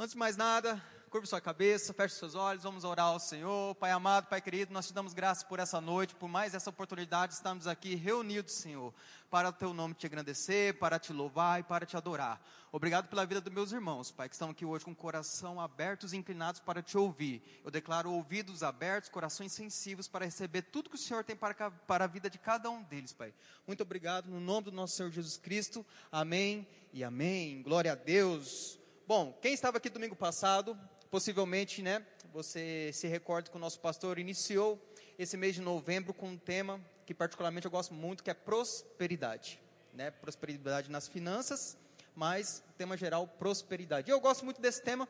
Antes de mais nada, curva sua cabeça, feche seus olhos, vamos orar ao Senhor. Pai amado, Pai querido, nós te damos graças por essa noite, por mais essa oportunidade de estarmos aqui reunidos, Senhor, para o teu nome te agradecer, para te louvar e para te adorar. Obrigado pela vida dos meus irmãos, Pai, que estão aqui hoje com o coração abertos e inclinados para te ouvir. Eu declaro ouvidos abertos, corações sensíveis para receber tudo que o Senhor tem para, para a vida de cada um deles, Pai. Muito obrigado, no nome do nosso Senhor Jesus Cristo. Amém e amém. Glória a Deus. Bom, quem estava aqui domingo passado, Possivelmente, né, você se recorda que o nosso pastor iniciou esse mês de novembro com um tema que particularmente eu gosto muito, que é prosperidade, né? Prosperidade nas finanças, mas tema geral prosperidade. Eu gosto muito desse tema,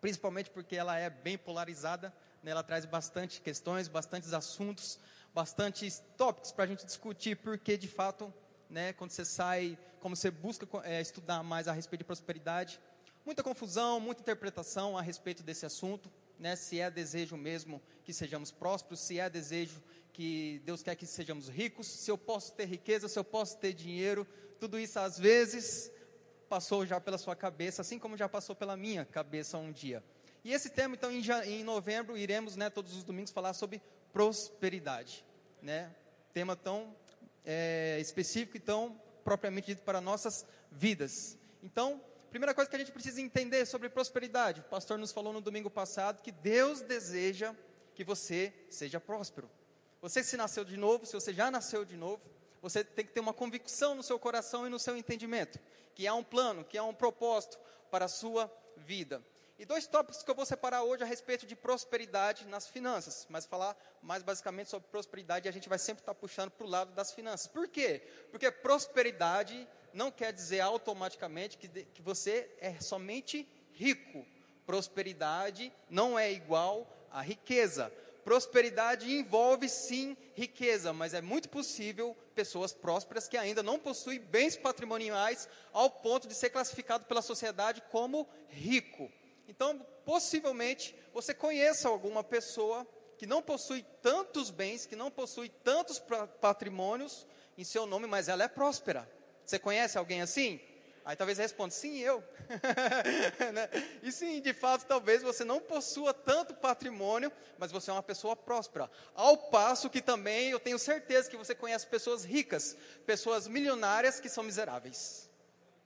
principalmente porque ela é bem polarizada, né? ela traz bastante questões, bastantes assuntos, bastantes tópicos para a gente discutir, porque de fato, né, quando você sai, como você busca é, estudar mais a respeito de prosperidade, muita confusão, muita interpretação a respeito desse assunto, né? Se é desejo mesmo que sejamos prósperos, se é desejo que Deus quer que sejamos ricos, se eu posso ter riqueza, se eu posso ter dinheiro, tudo isso às vezes passou já pela sua cabeça, assim como já passou pela minha cabeça um dia. E esse tema, então, em, em novembro, iremos, né, todos os domingos, falar sobre prosperidade, né? Tema tão é, específico e tão propriamente dito para nossas vidas. Então, Primeira coisa que a gente precisa entender sobre prosperidade. O pastor nos falou no domingo passado que Deus deseja que você seja próspero. Você se nasceu de novo, se você já nasceu de novo, você tem que ter uma convicção no seu coração e no seu entendimento, que há um plano, que há um propósito para a sua vida. E dois tópicos que eu vou separar hoje a respeito de prosperidade nas finanças, mas falar mais basicamente sobre prosperidade, a gente vai sempre estar puxando para o lado das finanças. Por quê? Porque prosperidade não quer dizer automaticamente que, que você é somente rico. Prosperidade não é igual a riqueza. Prosperidade envolve sim riqueza, mas é muito possível pessoas prósperas que ainda não possuem bens patrimoniais ao ponto de ser classificado pela sociedade como rico. Então, possivelmente, você conheça alguma pessoa que não possui tantos bens, que não possui tantos patrimônios em seu nome, mas ela é próspera. Você conhece alguém assim? Aí talvez responda, sim, eu. Né? e sim, de fato, talvez você não possua tanto patrimônio, mas você é uma pessoa próspera. Ao passo que também eu tenho certeza que você conhece pessoas ricas, pessoas milionárias que são miseráveis.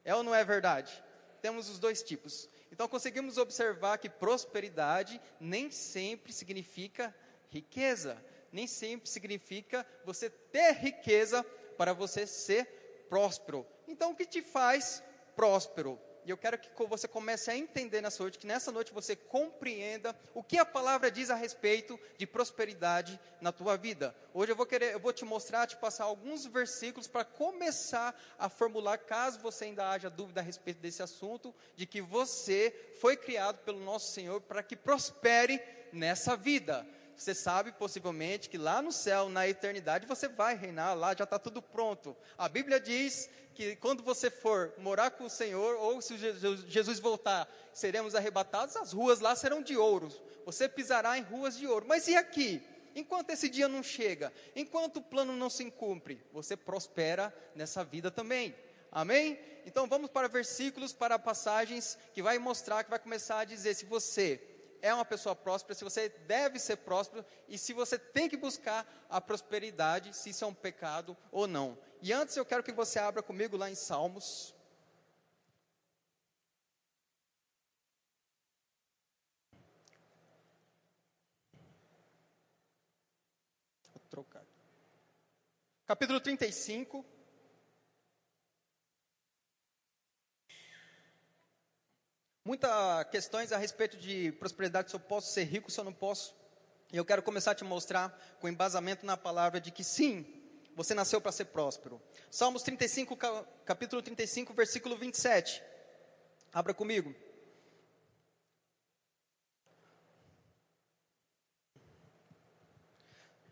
É ou não é verdade? Temos os dois tipos. Então conseguimos observar que prosperidade nem sempre significa riqueza, nem sempre significa você ter riqueza para você ser próspero. Então, o que te faz próspero? E eu quero que você comece a entender nessa noite, que nessa noite você compreenda o que a palavra diz a respeito de prosperidade na tua vida. Hoje eu vou querer, eu vou te mostrar, te passar alguns versículos para começar a formular, caso você ainda haja dúvida a respeito desse assunto, de que você foi criado pelo nosso Senhor para que prospere nessa vida você sabe possivelmente que lá no céu, na eternidade, você vai reinar, lá já está tudo pronto. A Bíblia diz que quando você for morar com o Senhor, ou se Jesus voltar, seremos arrebatados, as ruas lá serão de ouro. Você pisará em ruas de ouro. Mas e aqui? Enquanto esse dia não chega, enquanto o plano não se cumpre, você prospera nessa vida também. Amém? Então vamos para versículos, para passagens que vai mostrar, que vai começar a dizer se você é uma pessoa próspera, se você deve ser próspero e se você tem que buscar a prosperidade, se isso é um pecado ou não. E antes eu quero que você abra comigo lá em Salmos. Vou trocar. Capítulo 35. Muitas questões a respeito de prosperidade, se eu posso ser rico, se eu não posso. E eu quero começar a te mostrar com embasamento na palavra de que sim, você nasceu para ser próspero. Salmos 35, capítulo 35, versículo 27. Abra comigo.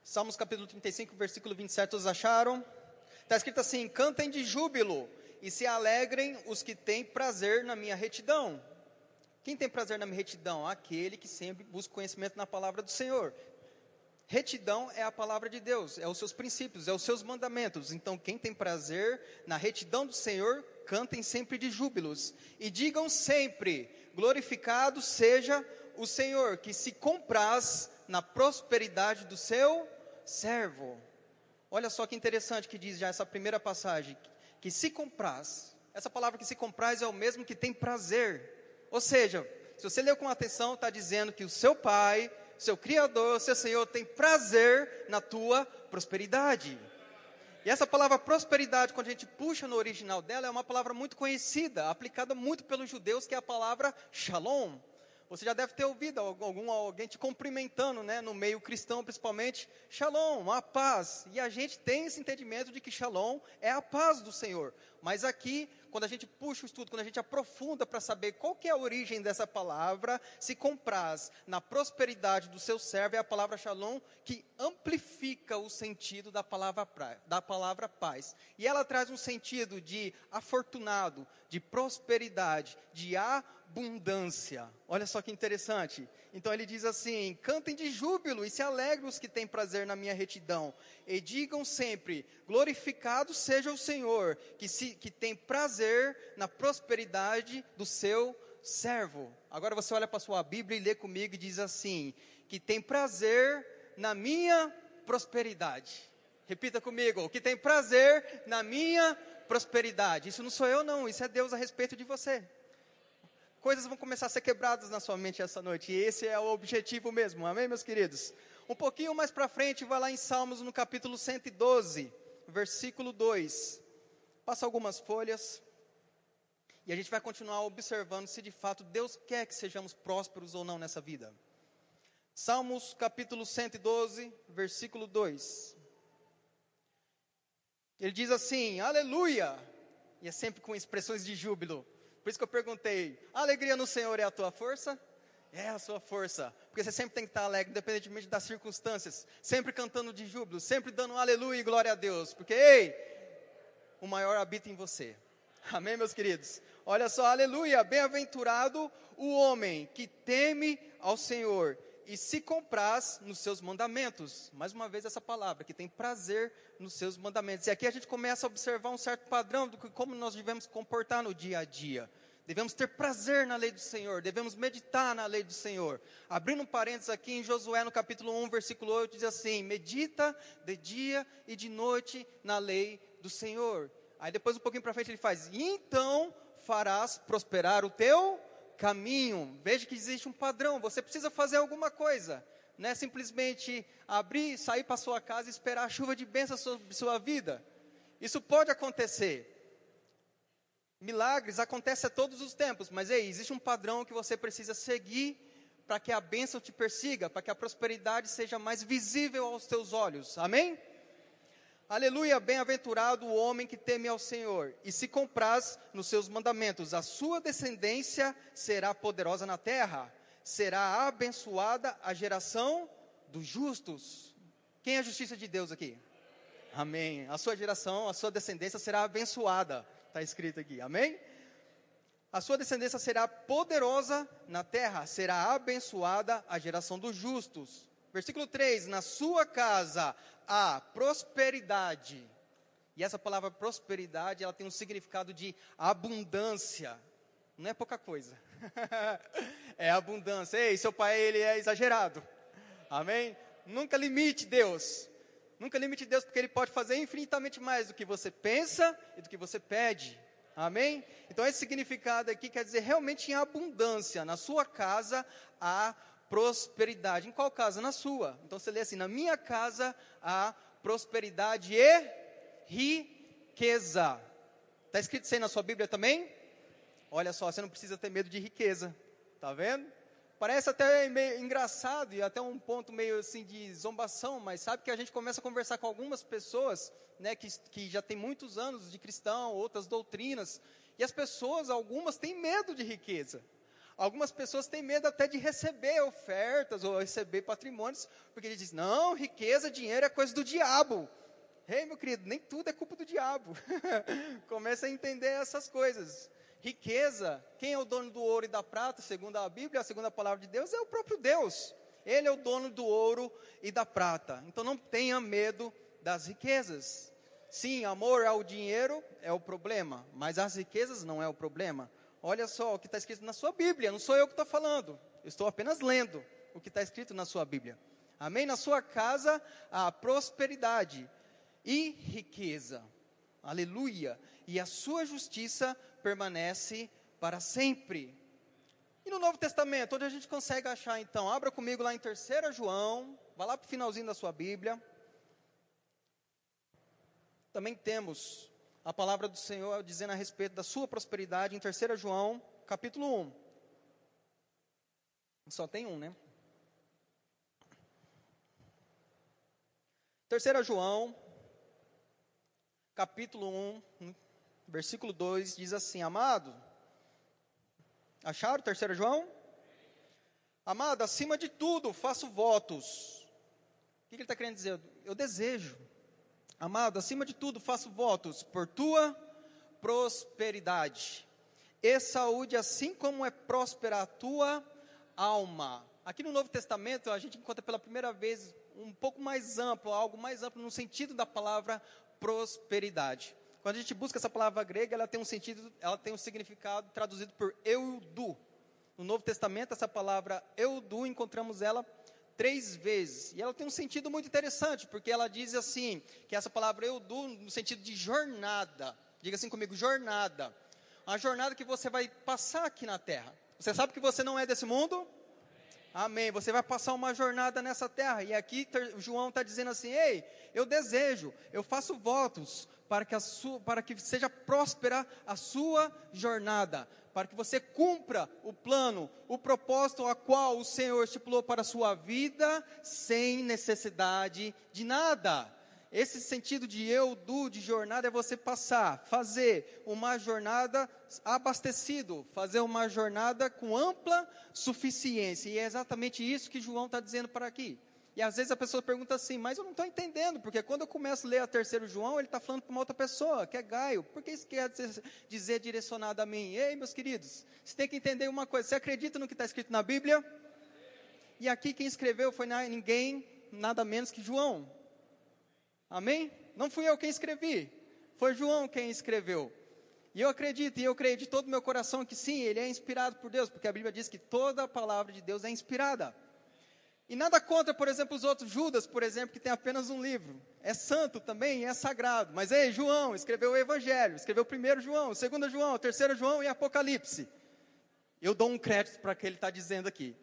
Salmos capítulo 35, versículo 27, todos acharam? Está escrito assim: Cantem de júbilo e se alegrem os que têm prazer na minha retidão. Quem tem prazer na retidão? Aquele que sempre busca conhecimento na palavra do Senhor. Retidão é a palavra de Deus, é os seus princípios, é os seus mandamentos. Então, quem tem prazer na retidão do Senhor, cantem sempre de júbilos e digam sempre: glorificado seja o Senhor, que se compraz na prosperidade do seu servo. Olha só que interessante que diz já essa primeira passagem, que se compraz. Essa palavra que se compraz é o mesmo que tem prazer. Ou seja, se você leu com atenção, está dizendo que o seu pai, seu Criador, seu Senhor tem prazer na tua prosperidade. E essa palavra prosperidade, quando a gente puxa no original dela, é uma palavra muito conhecida, aplicada muito pelos judeus, que é a palavra shalom. Você já deve ter ouvido algum, alguém te cumprimentando, né, no meio cristão principalmente, shalom, a paz. E a gente tem esse entendimento de que shalom é a paz do Senhor. Mas aqui, quando a gente puxa o estudo, quando a gente aprofunda para saber qual que é a origem dessa palavra, se compraz na prosperidade do seu servo, é a palavra shalom que amplifica o sentido da palavra, da palavra paz. E ela traz um sentido de afortunado, de prosperidade, de abundância. Olha só que interessante. Então ele diz assim: cantem de júbilo e se alegrem os que têm prazer na minha retidão, e digam sempre: glorificado seja o Senhor, que, se, que tem prazer na prosperidade do seu servo. Agora você olha para a sua Bíblia e lê comigo e diz assim: que tem prazer na minha prosperidade. Repita comigo: que tem prazer na minha prosperidade. Isso não sou eu, não, isso é Deus a respeito de você. Coisas vão começar a ser quebradas na sua mente essa noite, e esse é o objetivo mesmo, amém, meus queridos? Um pouquinho mais para frente, vai lá em Salmos, no capítulo 112, versículo 2. Passa algumas folhas, e a gente vai continuar observando se de fato Deus quer que sejamos prósperos ou não nessa vida. Salmos capítulo 112, versículo 2. Ele diz assim: Aleluia! E é sempre com expressões de júbilo. Por isso que eu perguntei: a alegria no Senhor é a tua força? É a sua força. Porque você sempre tem que estar alegre, independentemente das circunstâncias. Sempre cantando de júbilo, sempre dando aleluia e glória a Deus. Porque, ei, o maior habita em você. Amém, meus queridos? Olha só, aleluia! Bem-aventurado o homem que teme ao Senhor e se compraz nos seus mandamentos. Mais uma vez essa palavra, que tem prazer nos seus mandamentos. E aqui a gente começa a observar um certo padrão do que como nós devemos comportar no dia a dia. Devemos ter prazer na lei do Senhor, devemos meditar na lei do Senhor. Abrindo um parênteses aqui em Josué, no capítulo 1, versículo 8, diz assim: Medita de dia e de noite na lei do Senhor. Aí depois, um pouquinho para frente, ele faz: Então farás prosperar o teu caminho. Veja que existe um padrão, você precisa fazer alguma coisa. Não é simplesmente abrir, sair para sua casa e esperar a chuva de bênção sobre sua vida. Isso pode acontecer. Milagres acontecem a todos os tempos, mas ei, existe um padrão que você precisa seguir para que a bênção te persiga, para que a prosperidade seja mais visível aos teus olhos. Amém? Aleluia, bem-aventurado o homem que teme ao Senhor e se compraz nos seus mandamentos. A sua descendência será poderosa na terra, será abençoada a geração dos justos. Quem é a justiça de Deus aqui? Amém. A sua geração, a sua descendência será abençoada. Está escrito aqui. Amém? A sua descendência será poderosa na terra, será abençoada a geração dos justos. Versículo 3: Na sua casa a prosperidade. E essa palavra prosperidade, ela tem um significado de abundância. Não é pouca coisa. é abundância. Ei, seu pai, ele é exagerado. Amém? Nunca limite Deus. Nunca limite Deus, porque Ele pode fazer infinitamente mais do que você pensa e do que você pede. Amém? Então, esse significado aqui quer dizer realmente em abundância. Na sua casa há prosperidade. Em qual casa? Na sua. Então você lê assim: na minha casa há prosperidade e riqueza. Está escrito isso aí na sua Bíblia também? Olha só, você não precisa ter medo de riqueza. Tá vendo? Parece até meio engraçado e até um ponto meio assim de zombação, mas sabe que a gente começa a conversar com algumas pessoas, né, que, que já tem muitos anos de cristão, outras doutrinas, e as pessoas, algumas têm medo de riqueza. Algumas pessoas têm medo até de receber ofertas ou receber patrimônios, porque eles dizem, não, riqueza, dinheiro é coisa do diabo. Ei, meu querido, nem tudo é culpa do diabo. Começa a entender essas coisas. Riqueza, quem é o dono do ouro e da prata, segundo a Bíblia, a segunda palavra de Deus, é o próprio Deus. Ele é o dono do ouro e da prata. Então não tenha medo das riquezas. Sim, amor ao dinheiro é o problema, mas as riquezas não é o problema. Olha só o que está escrito na sua Bíblia, não sou eu que estou falando, eu estou apenas lendo o que está escrito na sua Bíblia. Amém? Na sua casa há prosperidade e riqueza. Aleluia. E a sua justiça permanece para sempre. E no Novo Testamento, onde a gente consegue achar então? Abra comigo lá em 3 João, vá lá para o finalzinho da sua Bíblia. Também temos a palavra do Senhor dizendo a respeito da sua prosperidade em 3 João, capítulo 1. Só tem um, né? 3 João, capítulo 1, versículo 2, diz assim: Amado, acharam 3 João? Amado, acima de tudo, faço votos. O que ele está querendo dizer? Eu desejo. Amado, acima de tudo, faço votos por tua prosperidade e saúde, assim como é próspera a tua alma. Aqui no Novo Testamento, a gente encontra pela primeira vez um pouco mais amplo, algo mais amplo no sentido da palavra prosperidade. Quando a gente busca essa palavra grega, ela tem um sentido, ela tem um significado traduzido por eudu. No Novo Testamento, essa palavra eudu, encontramos ela três vezes. E ela tem um sentido muito interessante, porque ela diz assim, que essa palavra eudu, no sentido de jornada. Diga assim comigo, jornada. A jornada que você vai passar aqui na terra. Você sabe que você não é desse mundo? Amém. Você vai passar uma jornada nessa terra. E aqui João está dizendo assim: Ei, eu desejo, eu faço votos para que, sua, para que seja próspera a sua jornada, para que você cumpra o plano, o propósito a qual o Senhor estipulou para a sua vida, sem necessidade de nada. Esse sentido de eu, do, de jornada é você passar, fazer uma jornada abastecido, fazer uma jornada com ampla suficiência. E é exatamente isso que João está dizendo para aqui. E às vezes a pessoa pergunta assim, mas eu não estou entendendo, porque quando eu começo a ler a terceiro João, ele está falando para uma outra pessoa, que é Gaio. Por que isso quer dizer, dizer direcionado a mim? Ei, meus queridos, você tem que entender uma coisa. Você acredita no que está escrito na Bíblia? E aqui quem escreveu foi ninguém, nada menos que João. Amém? Não fui eu quem escrevi, foi João quem escreveu. E eu acredito, e eu creio de todo o meu coração que sim, ele é inspirado por Deus, porque a Bíblia diz que toda a palavra de Deus é inspirada. E nada contra, por exemplo, os outros, Judas, por exemplo, que tem apenas um livro. É santo também, é sagrado. Mas ei, João escreveu o Evangelho, escreveu o primeiro João, o segundo João, o terceiro João e Apocalipse. Eu dou um crédito para o que ele está dizendo aqui.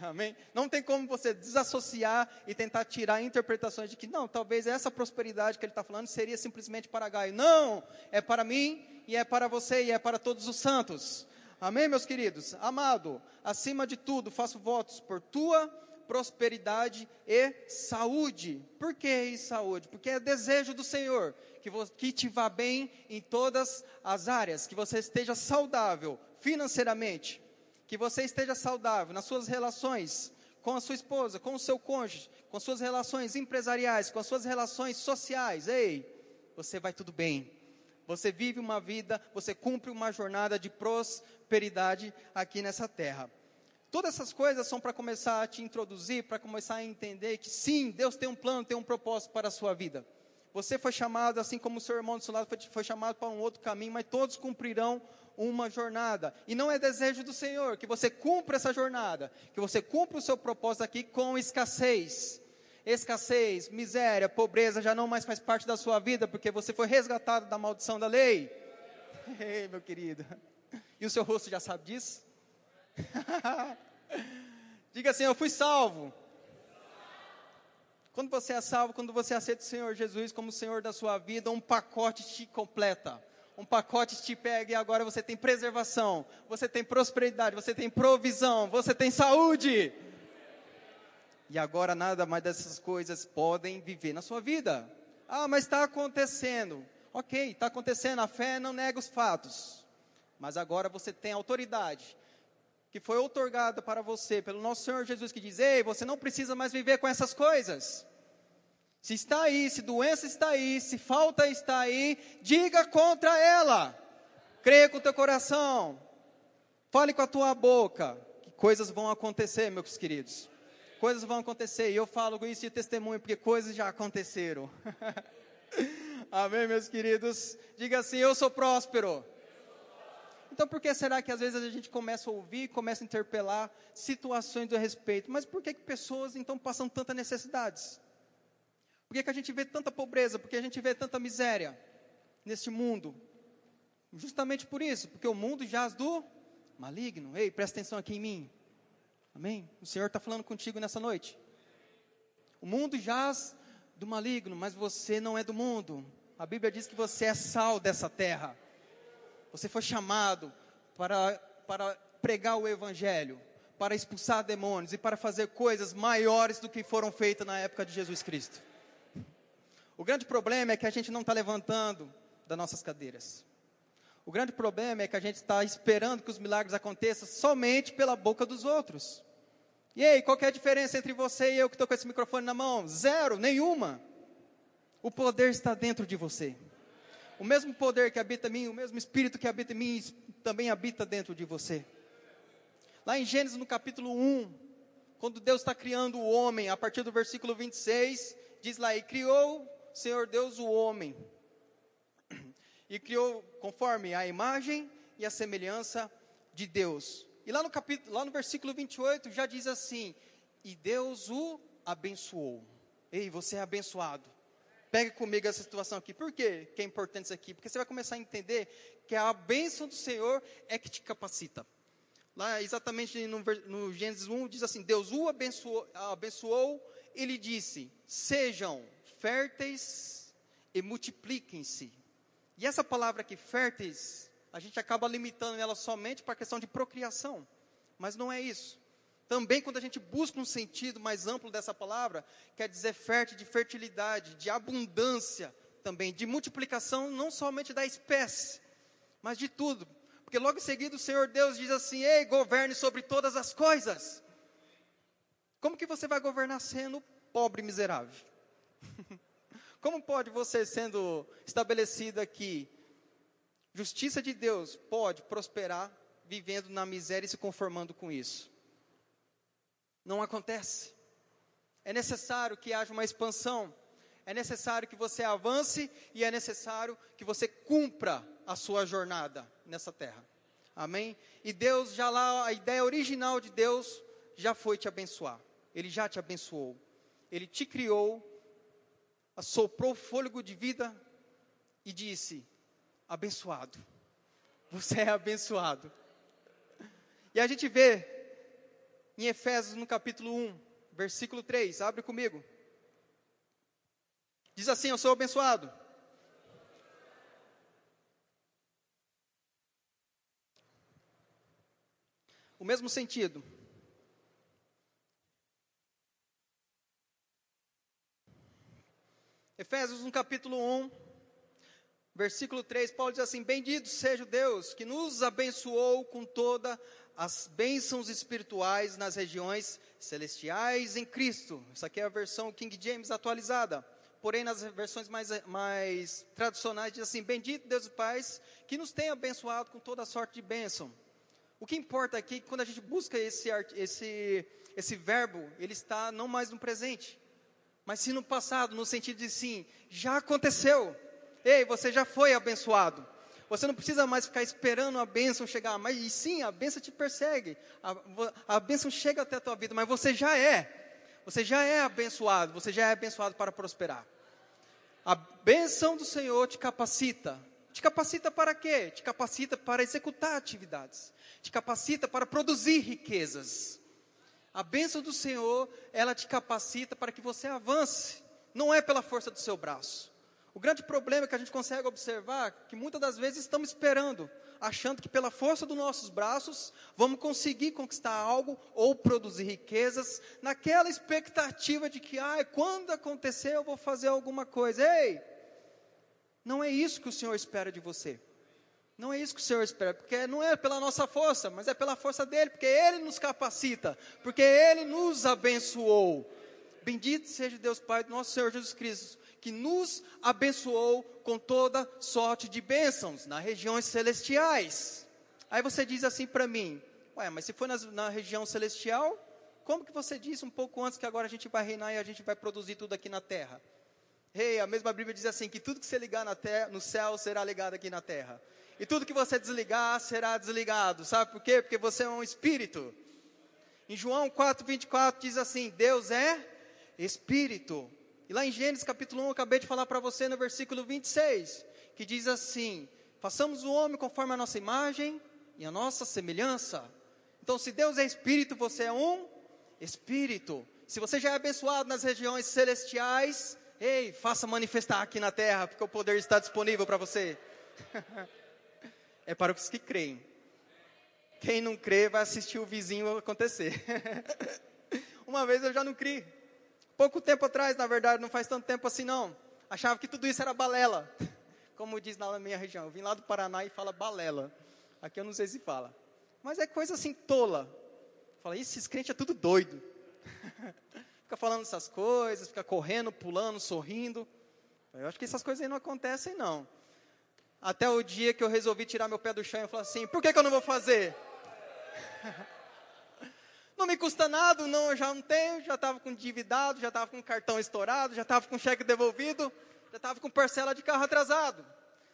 Amém? Não tem como você desassociar e tentar tirar interpretações de que, não, talvez essa prosperidade que ele está falando seria simplesmente para Gaio. Não, é para mim e é para você e é para todos os santos. Amém, meus queridos? Amado, acima de tudo, faço votos por tua prosperidade e saúde. Por que saúde? Porque é desejo do Senhor que, que te vá bem em todas as áreas, que você esteja saudável financeiramente, que você esteja saudável nas suas relações com a sua esposa, com o seu cônjuge, com suas relações empresariais, com as suas relações sociais. Ei, você vai tudo bem. Você vive uma vida, você cumpre uma jornada de prosperidade aqui nessa terra. Todas essas coisas são para começar a te introduzir, para começar a entender que sim, Deus tem um plano, tem um propósito para a sua vida. Você foi chamado, assim como o seu irmão do seu lado foi, foi chamado para um outro caminho, mas todos cumprirão uma jornada. E não é desejo do Senhor que você cumpra essa jornada, que você cumpra o seu propósito aqui com escassez. Escassez, miséria, pobreza já não mais faz parte da sua vida, porque você foi resgatado da maldição da lei. Ei, meu querido. E o seu rosto já sabe disso? Diga assim: Eu fui salvo. Quando você é salvo, quando você aceita o Senhor Jesus como Senhor da sua vida, um pacote te completa um pacote te pega e agora você tem preservação, você tem prosperidade, você tem provisão, você tem saúde. E agora nada mais dessas coisas podem viver na sua vida. Ah, mas está acontecendo. Ok, está acontecendo, a fé não nega os fatos. Mas agora você tem autoridade que foi otorgada para você pelo nosso Senhor Jesus, que diz: Ei, você não precisa mais viver com essas coisas. Se está aí, se doença está aí, se falta está aí, diga contra ela. Creia com o teu coração. Fale com a tua boca. Que coisas vão acontecer, meus queridos. Coisas vão acontecer. E eu falo com isso de testemunho, porque coisas já aconteceram. Amém, meus queridos? Diga assim: Eu sou próspero. Então, por que será que às vezes a gente começa a ouvir, começa a interpelar situações do respeito? Mas por que, que pessoas então passam tantas necessidades? Por que, que a gente vê tanta pobreza? Por que a gente vê tanta miséria neste mundo? Justamente por isso, porque o mundo jaz do maligno. Ei, presta atenção aqui em mim. Amém? O Senhor está falando contigo nessa noite. O mundo jaz do maligno, mas você não é do mundo. A Bíblia diz que você é sal dessa terra. Você foi chamado para, para pregar o Evangelho, para expulsar demônios e para fazer coisas maiores do que foram feitas na época de Jesus Cristo. O grande problema é que a gente não está levantando das nossas cadeiras. O grande problema é que a gente está esperando que os milagres aconteçam somente pela boca dos outros. E aí, qual é a diferença entre você e eu que estou com esse microfone na mão? Zero, nenhuma. O poder está dentro de você. O mesmo poder que habita em mim, o mesmo Espírito que habita em mim, também habita dentro de você. Lá em Gênesis, no capítulo 1, quando Deus está criando o homem, a partir do versículo 26, diz lá: E criou Senhor Deus o homem, e criou conforme a imagem e a semelhança de Deus. E lá no capítulo, lá no versículo 28 já diz assim: E Deus o abençoou. Ei, você é abençoado. Pega comigo essa situação aqui. Por quê que é importante isso aqui? Porque você vai começar a entender que a bênção do Senhor é que te capacita. Lá, exatamente no, no Gênesis 1, diz assim: Deus o abençoou, abençoou ele disse: Sejam férteis e multipliquem-se. E essa palavra aqui, férteis, a gente acaba limitando ela somente para a questão de procriação. Mas não é isso. Também, quando a gente busca um sentido mais amplo dessa palavra, quer dizer fértil de fertilidade, de abundância também, de multiplicação, não somente da espécie, mas de tudo. Porque logo em seguida o Senhor Deus diz assim: Ei, governe sobre todas as coisas. Como que você vai governar sendo pobre miserável? Como pode você, sendo estabelecido aqui, justiça de Deus, pode prosperar vivendo na miséria e se conformando com isso? Não acontece. É necessário que haja uma expansão, é necessário que você avance e é necessário que você cumpra a sua jornada nessa terra. Amém? E Deus já lá, a ideia original de Deus já foi te abençoar. Ele já te abençoou. Ele te criou, assoprou fôlego de vida e disse: abençoado. Você é abençoado. E a gente vê em Efésios, no capítulo 1, versículo 3. Abre comigo. Diz assim: Eu sou abençoado. O mesmo sentido. Efésios, no capítulo 1, versículo 3, Paulo diz assim: Bendito seja o Deus que nos abençoou com toda as bênçãos espirituais nas regiões celestiais em Cristo. Essa aqui é a versão King James atualizada. Porém, nas versões mais, mais tradicionais, diz assim: Bendito Deus e Pai, que nos tem abençoado com toda sorte de bênção. O que importa aqui é que quando a gente busca esse, esse, esse verbo, ele está não mais no presente, mas sim no passado, no sentido de sim, já aconteceu. Ei, você já foi abençoado. Você não precisa mais ficar esperando a bênção chegar, mas sim, a bênção te persegue. A, a bênção chega até a tua vida, mas você já é. Você já é abençoado, você já é abençoado para prosperar. A bênção do Senhor te capacita. Te capacita para quê? Te capacita para executar atividades. Te capacita para produzir riquezas. A bênção do Senhor, ela te capacita para que você avance. Não é pela força do seu braço. O grande problema é que a gente consegue observar que muitas das vezes estamos esperando, achando que pela força dos nossos braços vamos conseguir conquistar algo ou produzir riquezas, naquela expectativa de que, ah, quando acontecer eu vou fazer alguma coisa. Ei, não é isso que o Senhor espera de você. Não é isso que o Senhor espera, porque não é pela nossa força, mas é pela força dele, porque ele nos capacita, porque ele nos abençoou. Bendito seja Deus Pai do nosso Senhor Jesus Cristo, que nos abençoou com toda sorte de bênçãos nas regiões celestiais. Aí você diz assim para mim: Ué, mas se for na, na região celestial, como que você disse um pouco antes que agora a gente vai reinar e a gente vai produzir tudo aqui na terra? Hey, a mesma Bíblia diz assim: que tudo que você ligar terra, no céu será ligado aqui na terra. E tudo que você desligar será desligado. Sabe por quê? Porque você é um espírito. Em João 4,24 diz assim: Deus é espírito. E lá em Gênesis capítulo 1, eu acabei de falar para você no versículo 26, que diz assim: Façamos o homem conforme a nossa imagem e a nossa semelhança. Então, se Deus é espírito, você é um espírito. Se você já é abençoado nas regiões celestiais, ei, faça manifestar aqui na terra, porque o poder está disponível para você. é para os que creem. Quem não crê vai assistir o vizinho acontecer. Uma vez eu já não criei. Pouco tempo atrás, na verdade, não faz tanto tempo assim não. Achava que tudo isso era balela. Como diz na minha região. Eu vim lá do Paraná e fala balela. Aqui eu não sei se fala. Mas é coisa assim tola. Fala, esses crentes é tudo doido. fica falando essas coisas, fica correndo, pulando, sorrindo. Eu acho que essas coisas aí não acontecem, não. Até o dia que eu resolvi tirar meu pé do chão e falar assim, por que, que eu não vou fazer? Não me custa nada, não, eu já não tenho, já estava com endividado, já estava com cartão estourado, já estava com cheque devolvido, já estava com parcela de carro atrasado,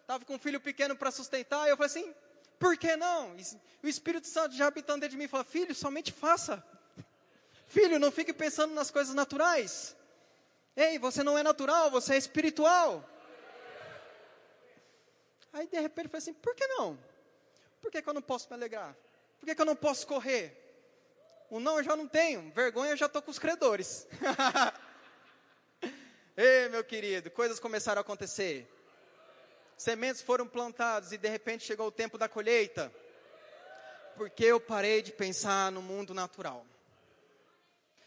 estava com um filho pequeno para sustentar, e eu falei assim, por que não? E o Espírito Santo já habitando dentro de mim, fala, filho, somente faça. Filho, não fique pensando nas coisas naturais. Ei, você não é natural, você é espiritual. Aí de repente eu falei assim, por que não? Por que, que eu não posso me alegrar? Por que, que eu não posso correr? O não eu já não tenho, vergonha eu já estou com os credores. Ei, meu querido, coisas começaram a acontecer. Sementes foram plantadas e de repente chegou o tempo da colheita. Porque eu parei de pensar no mundo natural.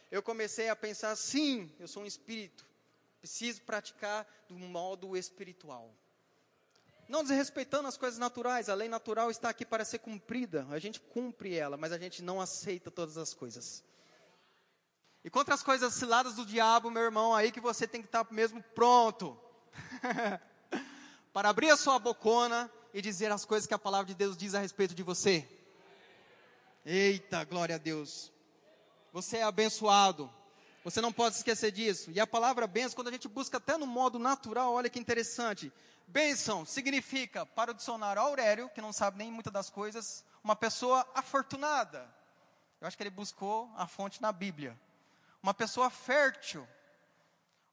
Eu comecei a pensar, sim, eu sou um espírito. Preciso praticar do modo espiritual. Não desrespeitando as coisas naturais, a lei natural está aqui para ser cumprida. A gente cumpre ela, mas a gente não aceita todas as coisas. E contra as coisas ciladas do diabo, meu irmão, aí que você tem que estar mesmo pronto. para abrir a sua bocona e dizer as coisas que a palavra de Deus diz a respeito de você. Eita, glória a Deus. Você é abençoado. Você não pode esquecer disso. E a palavra bênção, quando a gente busca até no modo natural, olha que interessante. Bênção significa, para o dicionário Aurélio, que não sabe nem muitas das coisas, uma pessoa afortunada. Eu acho que ele buscou a fonte na Bíblia. Uma pessoa fértil.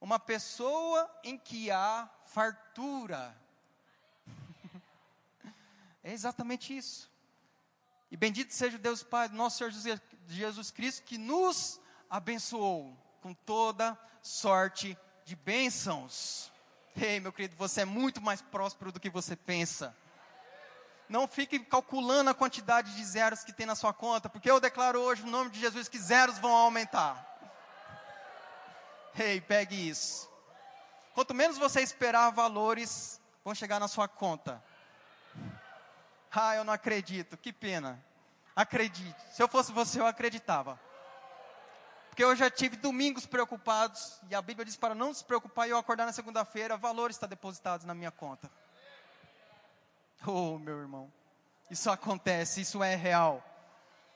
Uma pessoa em que há fartura. é exatamente isso. E bendito seja o Deus Pai nosso Senhor Jesus Cristo, que nos abençoou com toda sorte de bênçãos. Ei, meu querido, você é muito mais próspero do que você pensa. Não fique calculando a quantidade de zeros que tem na sua conta, porque eu declaro hoje, no nome de Jesus, que zeros vão aumentar. Ei, pegue isso. Quanto menos você esperar, valores vão chegar na sua conta. Ah, eu não acredito, que pena. Acredite. Se eu fosse você, eu acreditava. Porque eu já tive domingos preocupados, e a Bíblia diz para não se preocupar e eu acordar na segunda-feira, valor está depositado na minha conta. Oh, meu irmão, isso acontece, isso é real.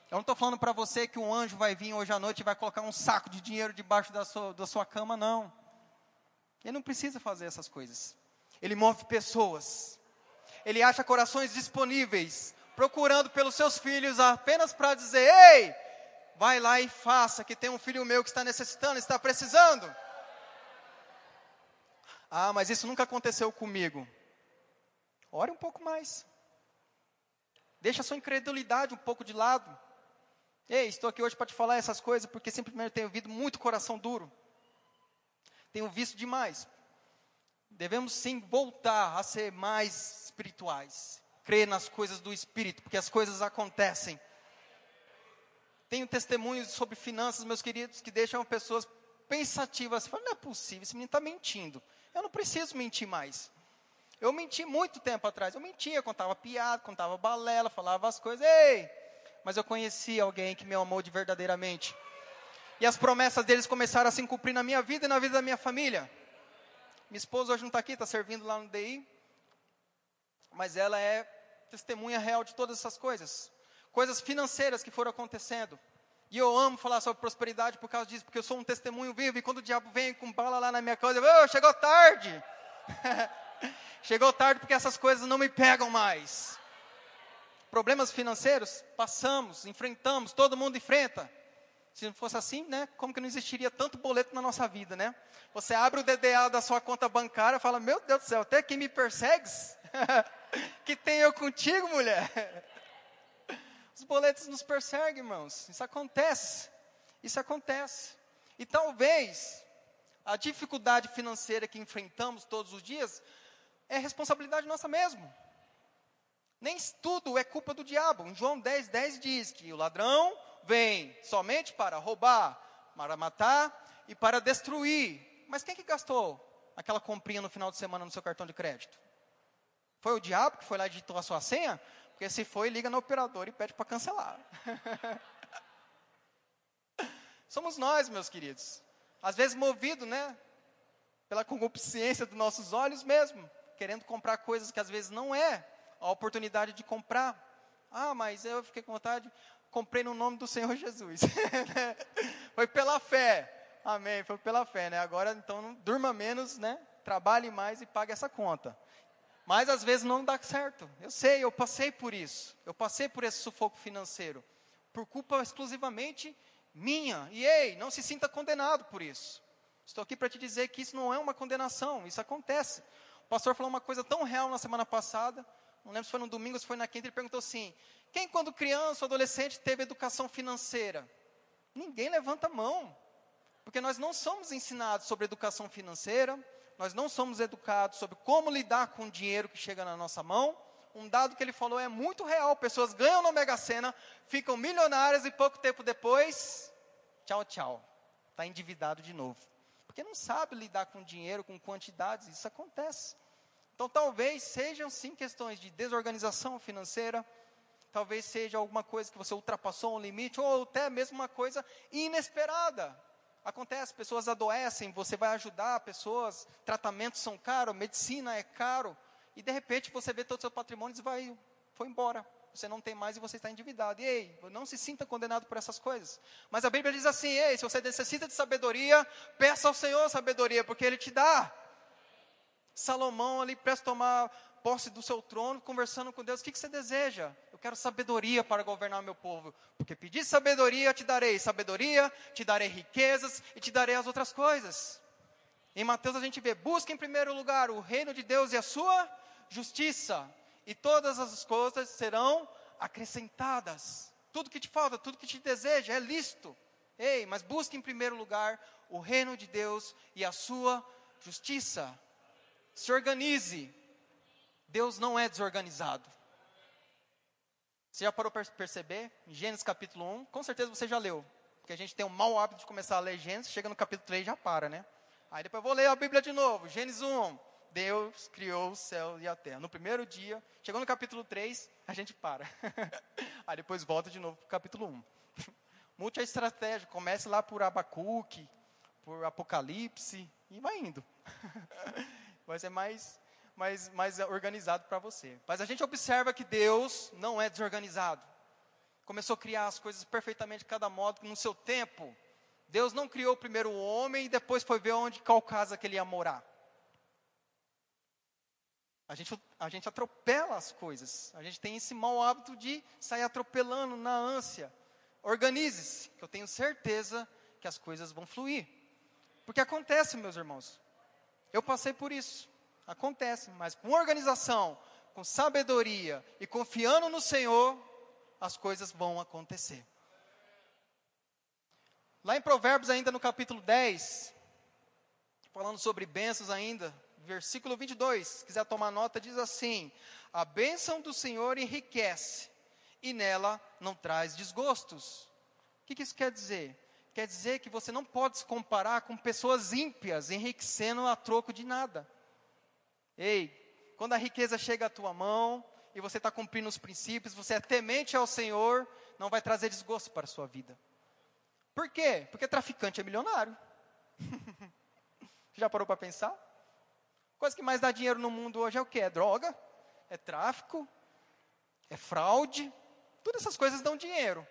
Eu não estou falando para você que um anjo vai vir hoje à noite e vai colocar um saco de dinheiro debaixo da sua, da sua cama, não. Ele não precisa fazer essas coisas. Ele move pessoas. Ele acha corações disponíveis, procurando pelos seus filhos apenas para dizer: Ei, vai lá e faça, que tem um filho meu que está necessitando, está precisando. Ah, mas isso nunca aconteceu comigo. Ore um pouco mais. Deixa a sua incredulidade um pouco de lado. Ei, estou aqui hoje para te falar essas coisas porque simplesmente tenho ouvido muito coração duro. Tenho visto demais. Devemos sim voltar a ser mais espirituais. Crer nas coisas do Espírito, porque as coisas acontecem. Tenho testemunhos sobre finanças, meus queridos, que deixam pessoas pensativas. Falam, não é possível, esse menino está mentindo. Eu não preciso mentir mais. Eu menti muito tempo atrás. Eu mentia, contava piada, contava balela, falava as coisas. Ei! Mas eu conheci alguém que me amou de verdadeiramente. E as promessas deles começaram a se cumprir na minha vida e na vida da minha família. Minha esposa hoje não está aqui, está servindo lá no DI. Mas ela é testemunha real de todas essas coisas coisas financeiras que foram acontecendo. E eu amo falar sobre prosperidade por causa disso, porque eu sou um testemunho vivo. E quando o diabo vem com bala lá na minha casa, eu oh, chegou tarde. chegou tarde porque essas coisas não me pegam mais. Problemas financeiros, passamos, enfrentamos, todo mundo enfrenta. Se não fosse assim, né, como que não existiria tanto boleto na nossa vida, né? Você abre o DDA da sua conta bancária e fala, meu Deus do céu, até quem me persegues? que tem eu contigo, mulher? Os boletos nos perseguem, irmãos. Isso acontece. Isso acontece. E talvez a dificuldade financeira que enfrentamos todos os dias é responsabilidade nossa mesmo. Nem tudo é culpa do diabo. Em João 10, 10 diz que o ladrão vem somente para roubar, para matar e para destruir. Mas quem que gastou aquela comprinha no final de semana no seu cartão de crédito? Foi o diabo que foi lá e digitou a sua senha? Porque se foi, liga no operador e pede para cancelar. Somos nós, meus queridos. Às vezes movido, né? Pela concupiscência dos nossos olhos mesmo. Querendo comprar coisas que às vezes não é a oportunidade de comprar. Ah, mas eu fiquei com vontade. Comprei no nome do Senhor Jesus. Foi pela fé. Amém. Foi pela fé, né? Agora, então, durma menos, né? Trabalhe mais e pague essa conta. Mas às vezes não dá certo. Eu sei, eu passei por isso. Eu passei por esse sufoco financeiro. Por culpa exclusivamente minha. E ei, não se sinta condenado por isso. Estou aqui para te dizer que isso não é uma condenação, isso acontece. O pastor falou uma coisa tão real na semana passada, não lembro se foi no domingo ou se foi na quinta, ele perguntou assim: quem, quando criança ou adolescente, teve educação financeira? Ninguém levanta a mão, porque nós não somos ensinados sobre educação financeira, nós não somos educados sobre como lidar com o dinheiro que chega na nossa mão. Um dado que ele falou é muito real: pessoas ganham na Mega Sena, ficam milionárias e pouco tempo depois, tchau, tchau, está endividado de novo. Porque não sabe lidar com dinheiro, com quantidades, isso acontece. Então, talvez sejam sim questões de desorganização financeira, talvez seja alguma coisa que você ultrapassou um limite, ou até mesmo uma coisa inesperada. Acontece, pessoas adoecem, você vai ajudar pessoas, tratamentos são caros, medicina é caro, e de repente você vê todo o seu patrimônio e vai, foi embora. Você não tem mais e você está endividado. E ei, não se sinta condenado por essas coisas. Mas a Bíblia diz assim: ei, se você necessita de sabedoria, peça ao Senhor sabedoria, porque Ele te dá. Salomão ali presta tomar posse do seu trono, conversando com Deus. O que, que você deseja? Eu quero sabedoria para governar meu povo. Porque pedir sabedoria, te darei sabedoria, te darei riquezas e te darei as outras coisas. Em Mateus a gente vê: busca em primeiro lugar o reino de Deus e a sua justiça, e todas as coisas serão acrescentadas. Tudo que te falta, tudo que te deseja é listo. Ei, mas busque em primeiro lugar o reino de Deus e a sua justiça. Se organize. Deus não é desorganizado. Você já parou para perceber? Gênesis capítulo 1, com certeza você já leu. Porque a gente tem um mau hábito de começar a ler Gênesis, chega no capítulo 3 já para, né? Aí depois eu vou ler a Bíblia de novo. Gênesis 1. Deus criou o céu e a terra. No primeiro dia, chegou no capítulo 3, a gente para. Aí depois volta de novo para o capítulo 1. Mude a estratégia, comece lá por Abacuque, por Apocalipse, e vai indo. Vai ser mais mais, mais organizado para você. Mas a gente observa que Deus não é desorganizado. Começou a criar as coisas perfeitamente, cada modo, no seu tempo. Deus não criou primeiro o homem e depois foi ver onde, qual casa que ele ia morar. A gente, a gente atropela as coisas. A gente tem esse mau hábito de sair atropelando na ânsia. Organize-se, que eu tenho certeza que as coisas vão fluir. Porque acontece, meus irmãos. Eu passei por isso acontece, mas com organização, com sabedoria e confiando no Senhor, as coisas vão acontecer. Lá em Provérbios, ainda no capítulo 10, falando sobre bênçãos ainda, versículo 22, se quiser tomar nota, diz assim: A bênção do Senhor enriquece, e nela não traz desgostos. O que, que isso quer dizer? Quer dizer que você não pode se comparar com pessoas ímpias, enriquecendo a troco de nada. Ei, quando a riqueza chega à tua mão e você está cumprindo os princípios, você é temente ao Senhor, não vai trazer desgosto para a sua vida. Por quê? Porque traficante é milionário. Já parou para pensar? Coisa que mais dá dinheiro no mundo hoje é o que? É droga, é tráfico, é fraude. Todas essas coisas dão dinheiro.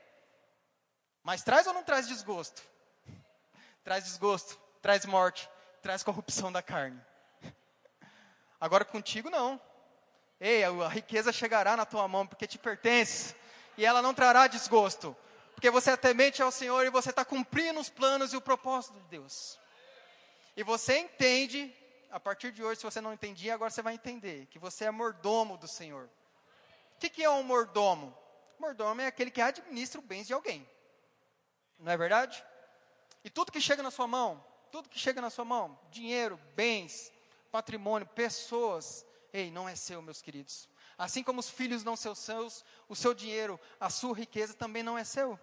Mas traz ou não traz desgosto? Traz desgosto, traz morte, traz corrupção da carne. Agora contigo não. Ei, a riqueza chegará na tua mão porque te pertence e ela não trará desgosto, porque você é temente ao Senhor e você está cumprindo os planos e o propósito de Deus. E você entende, a partir de hoje, se você não entendia, agora você vai entender, que você é mordomo do Senhor. O que, que é um mordomo? Mordomo é aquele que administra os bens de alguém. Não é verdade? E tudo que chega na sua mão, tudo que chega na sua mão, dinheiro, bens, patrimônio, pessoas, ei, não é seu, meus queridos. Assim como os filhos não são seus, o seu dinheiro, a sua riqueza também não é seu.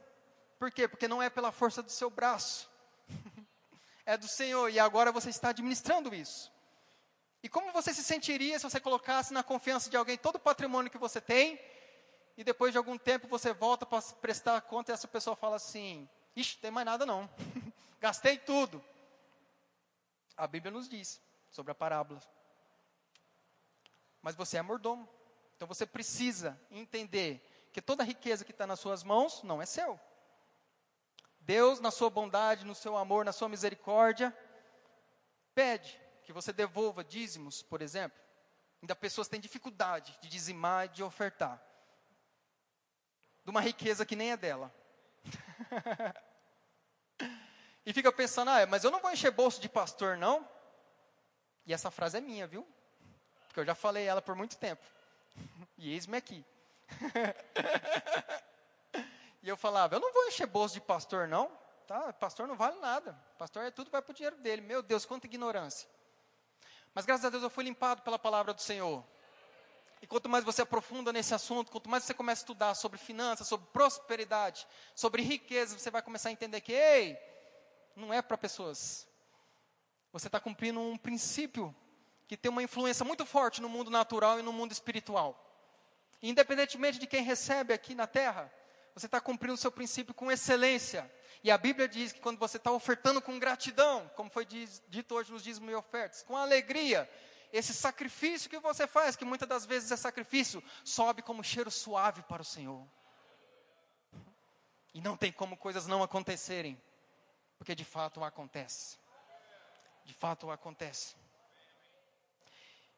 Por quê? Porque não é pela força do seu braço. é do Senhor e agora você está administrando isso. E como você se sentiria se você colocasse na confiança de alguém todo o patrimônio que você tem e depois de algum tempo você volta para prestar conta e essa pessoa fala assim: Ixi, tem mais nada não. Gastei tudo. A Bíblia nos diz sobre a parábola. Mas você é mordomo. Então você precisa entender que toda a riqueza que está nas suas mãos não é seu. Deus, na sua bondade, no seu amor, na sua misericórdia, pede que você devolva dízimos, por exemplo. Ainda pessoas têm dificuldade de dizimar e de ofertar. De uma riqueza que nem é dela. e fica pensando, ah, mas eu não vou encher bolso de pastor, não. E essa frase é minha, viu? Porque eu já falei ela por muito tempo. E eis-me aqui. e eu falava, eu não vou encher bolso de pastor, não. Tá? Pastor não vale nada. Pastor é tudo vai para o dinheiro dele. Meu Deus, quanta ignorância. Mas graças a Deus eu fui limpado pela palavra do Senhor. E quanto mais você aprofunda nesse assunto, quanto mais você começa a estudar sobre finanças, sobre prosperidade, sobre riqueza, você vai começar a entender que, ei, não é para pessoas. Você está cumprindo um princípio que tem uma influência muito forte no mundo natural e no mundo espiritual. Independentemente de quem recebe aqui na terra, você está cumprindo o seu princípio com excelência. E a Bíblia diz que quando você está ofertando com gratidão, como foi dito hoje nos dízimos e ofertas, com alegria, esse sacrifício que você faz, que muitas das vezes é sacrifício, sobe como cheiro suave para o Senhor. E não tem como coisas não acontecerem, porque de fato acontece. De fato acontece.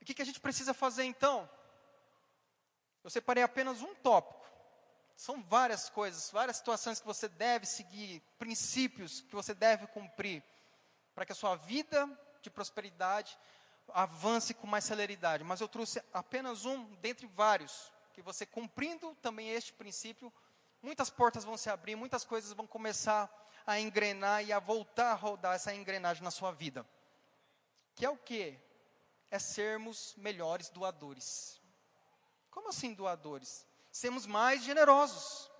O que, que a gente precisa fazer então? Eu separei apenas um tópico. São várias coisas, várias situações que você deve seguir, princípios que você deve cumprir, para que a sua vida de prosperidade avance com mais celeridade. Mas eu trouxe apenas um dentre vários, que você cumprindo também este princípio, muitas portas vão se abrir, muitas coisas vão começar a engrenar e a voltar a rodar essa engrenagem na sua vida. Que é o que? É sermos melhores doadores. Como assim doadores? Sermos mais generosos.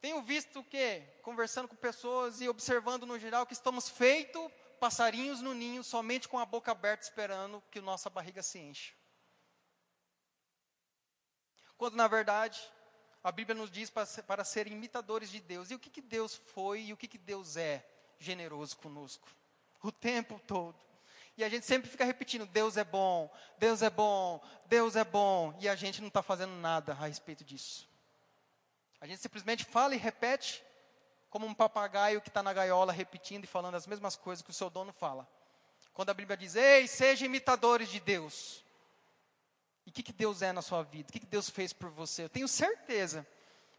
Tenho visto que? Conversando com pessoas e observando no geral que estamos feitos passarinhos no ninho somente com a boca aberta esperando que nossa barriga se enche. Quando na verdade a Bíblia nos diz para, ser, para ser imitadores de Deus. E o que, que Deus foi e o que, que Deus é generoso conosco? O tempo todo. E a gente sempre fica repetindo: Deus é bom, Deus é bom, Deus é bom. E a gente não está fazendo nada a respeito disso. A gente simplesmente fala e repete como um papagaio que está na gaiola repetindo e falando as mesmas coisas que o seu dono fala. Quando a Bíblia diz, ei, sejam imitadores de Deus. E o que, que Deus é na sua vida? O que, que Deus fez por você? Eu tenho certeza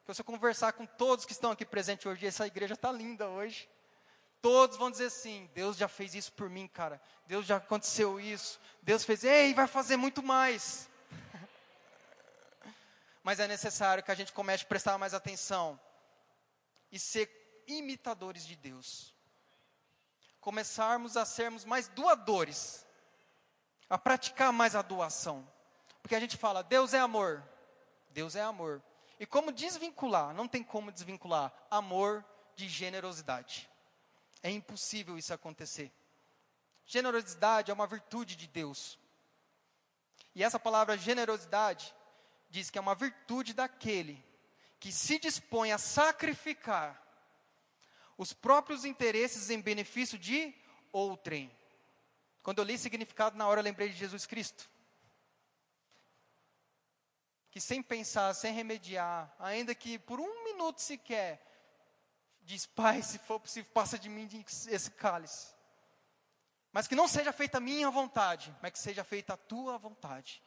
que se eu conversar com todos que estão aqui presentes hoje, essa igreja está linda hoje. Todos vão dizer assim: Deus já fez isso por mim, cara. Deus já aconteceu isso. Deus fez, ei, vai fazer muito mais. Mas é necessário que a gente comece a prestar mais atenção e ser imitadores de Deus. Começarmos a sermos mais doadores, a praticar mais a doação. Porque a gente fala, Deus é amor, Deus é amor. E como desvincular? Não tem como desvincular amor de generosidade. É impossível isso acontecer. Generosidade é uma virtude de Deus. E essa palavra generosidade diz que é uma virtude daquele que se dispõe a sacrificar os próprios interesses em benefício de outrem. Quando eu li significado na hora, eu lembrei de Jesus Cristo. Que sem pensar, sem remediar, ainda que por um minuto sequer, diz: Pai, se for possível, passa de mim esse cálice. Mas que não seja feita a minha vontade, mas que seja feita a tua vontade.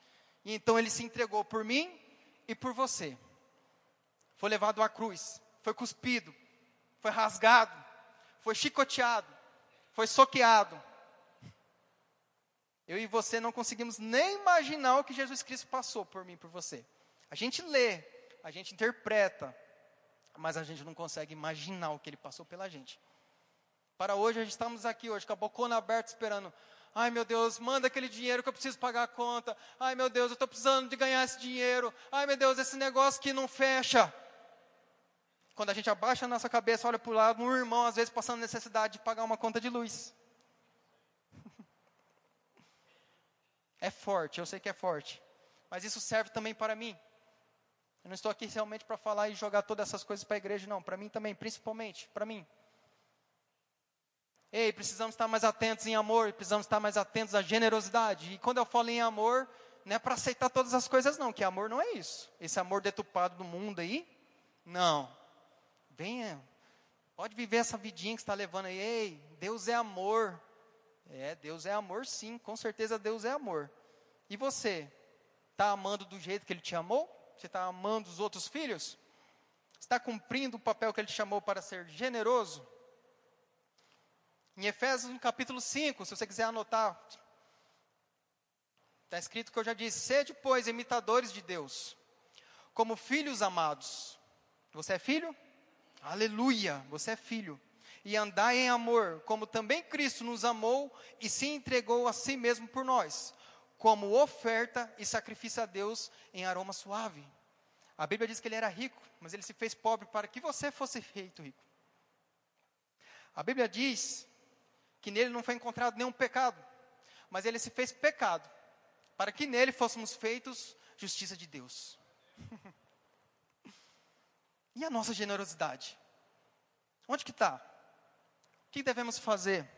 E então ele se entregou por mim e por você. Foi levado à cruz, foi cuspido, foi rasgado, foi chicoteado, foi soqueado. Eu e você não conseguimos nem imaginar o que Jesus Cristo passou por mim por você. A gente lê, a gente interpreta, mas a gente não consegue imaginar o que ele passou pela gente. Para hoje, estamos aqui hoje, com a bocona aberta, esperando. Ai meu Deus, manda aquele dinheiro que eu preciso pagar a conta. Ai meu Deus, eu estou precisando de ganhar esse dinheiro. Ai meu Deus, esse negócio que não fecha. Quando a gente abaixa a nossa cabeça, olha para o lado, um irmão, às vezes, passando necessidade de pagar uma conta de luz. É forte, eu sei que é forte. Mas isso serve também para mim. Eu não estou aqui realmente para falar e jogar todas essas coisas para a igreja, não. Para mim também, principalmente, para mim. Ei, precisamos estar mais atentos em amor, precisamos estar mais atentos à generosidade. E quando eu falo em amor, não é para aceitar todas as coisas, não, que amor não é isso. Esse amor detupado do mundo aí, não. Venha, pode viver essa vidinha que está levando aí. Ei, Deus é amor. É, Deus é amor, sim, com certeza Deus é amor. E você, está amando do jeito que Ele te amou? Você está amando os outros filhos? Está cumprindo o papel que Ele te chamou para ser generoso? Em Efésios, no capítulo 5, se você quiser anotar, está escrito que eu já disse: sede, pois, imitadores de Deus, como filhos amados. Você é filho? Aleluia, você é filho. E andai em amor, como também Cristo nos amou e se entregou a si mesmo por nós, como oferta e sacrifício a Deus em aroma suave. A Bíblia diz que ele era rico, mas ele se fez pobre para que você fosse feito rico. A Bíblia diz que nele não foi encontrado nenhum pecado, mas ele se fez pecado, para que nele fôssemos feitos justiça de Deus. e a nossa generosidade? Onde que está? O que devemos fazer?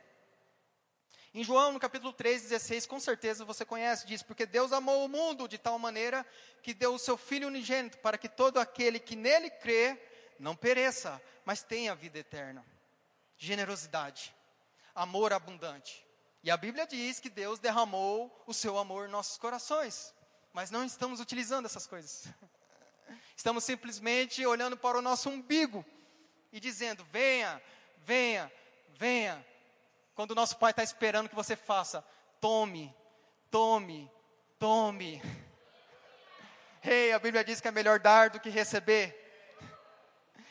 Em João, no capítulo 3, 16, com certeza você conhece, diz: Porque Deus amou o mundo de tal maneira que deu o seu Filho unigênito, para que todo aquele que nele crê não pereça, mas tenha vida eterna. Generosidade amor abundante. E a Bíblia diz que Deus derramou o seu amor em nossos corações, mas não estamos utilizando essas coisas. Estamos simplesmente olhando para o nosso umbigo e dizendo: venha, venha, venha. Quando o nosso Pai está esperando que você faça, tome, tome, tome. Ei, hey, a Bíblia diz que é melhor dar do que receber.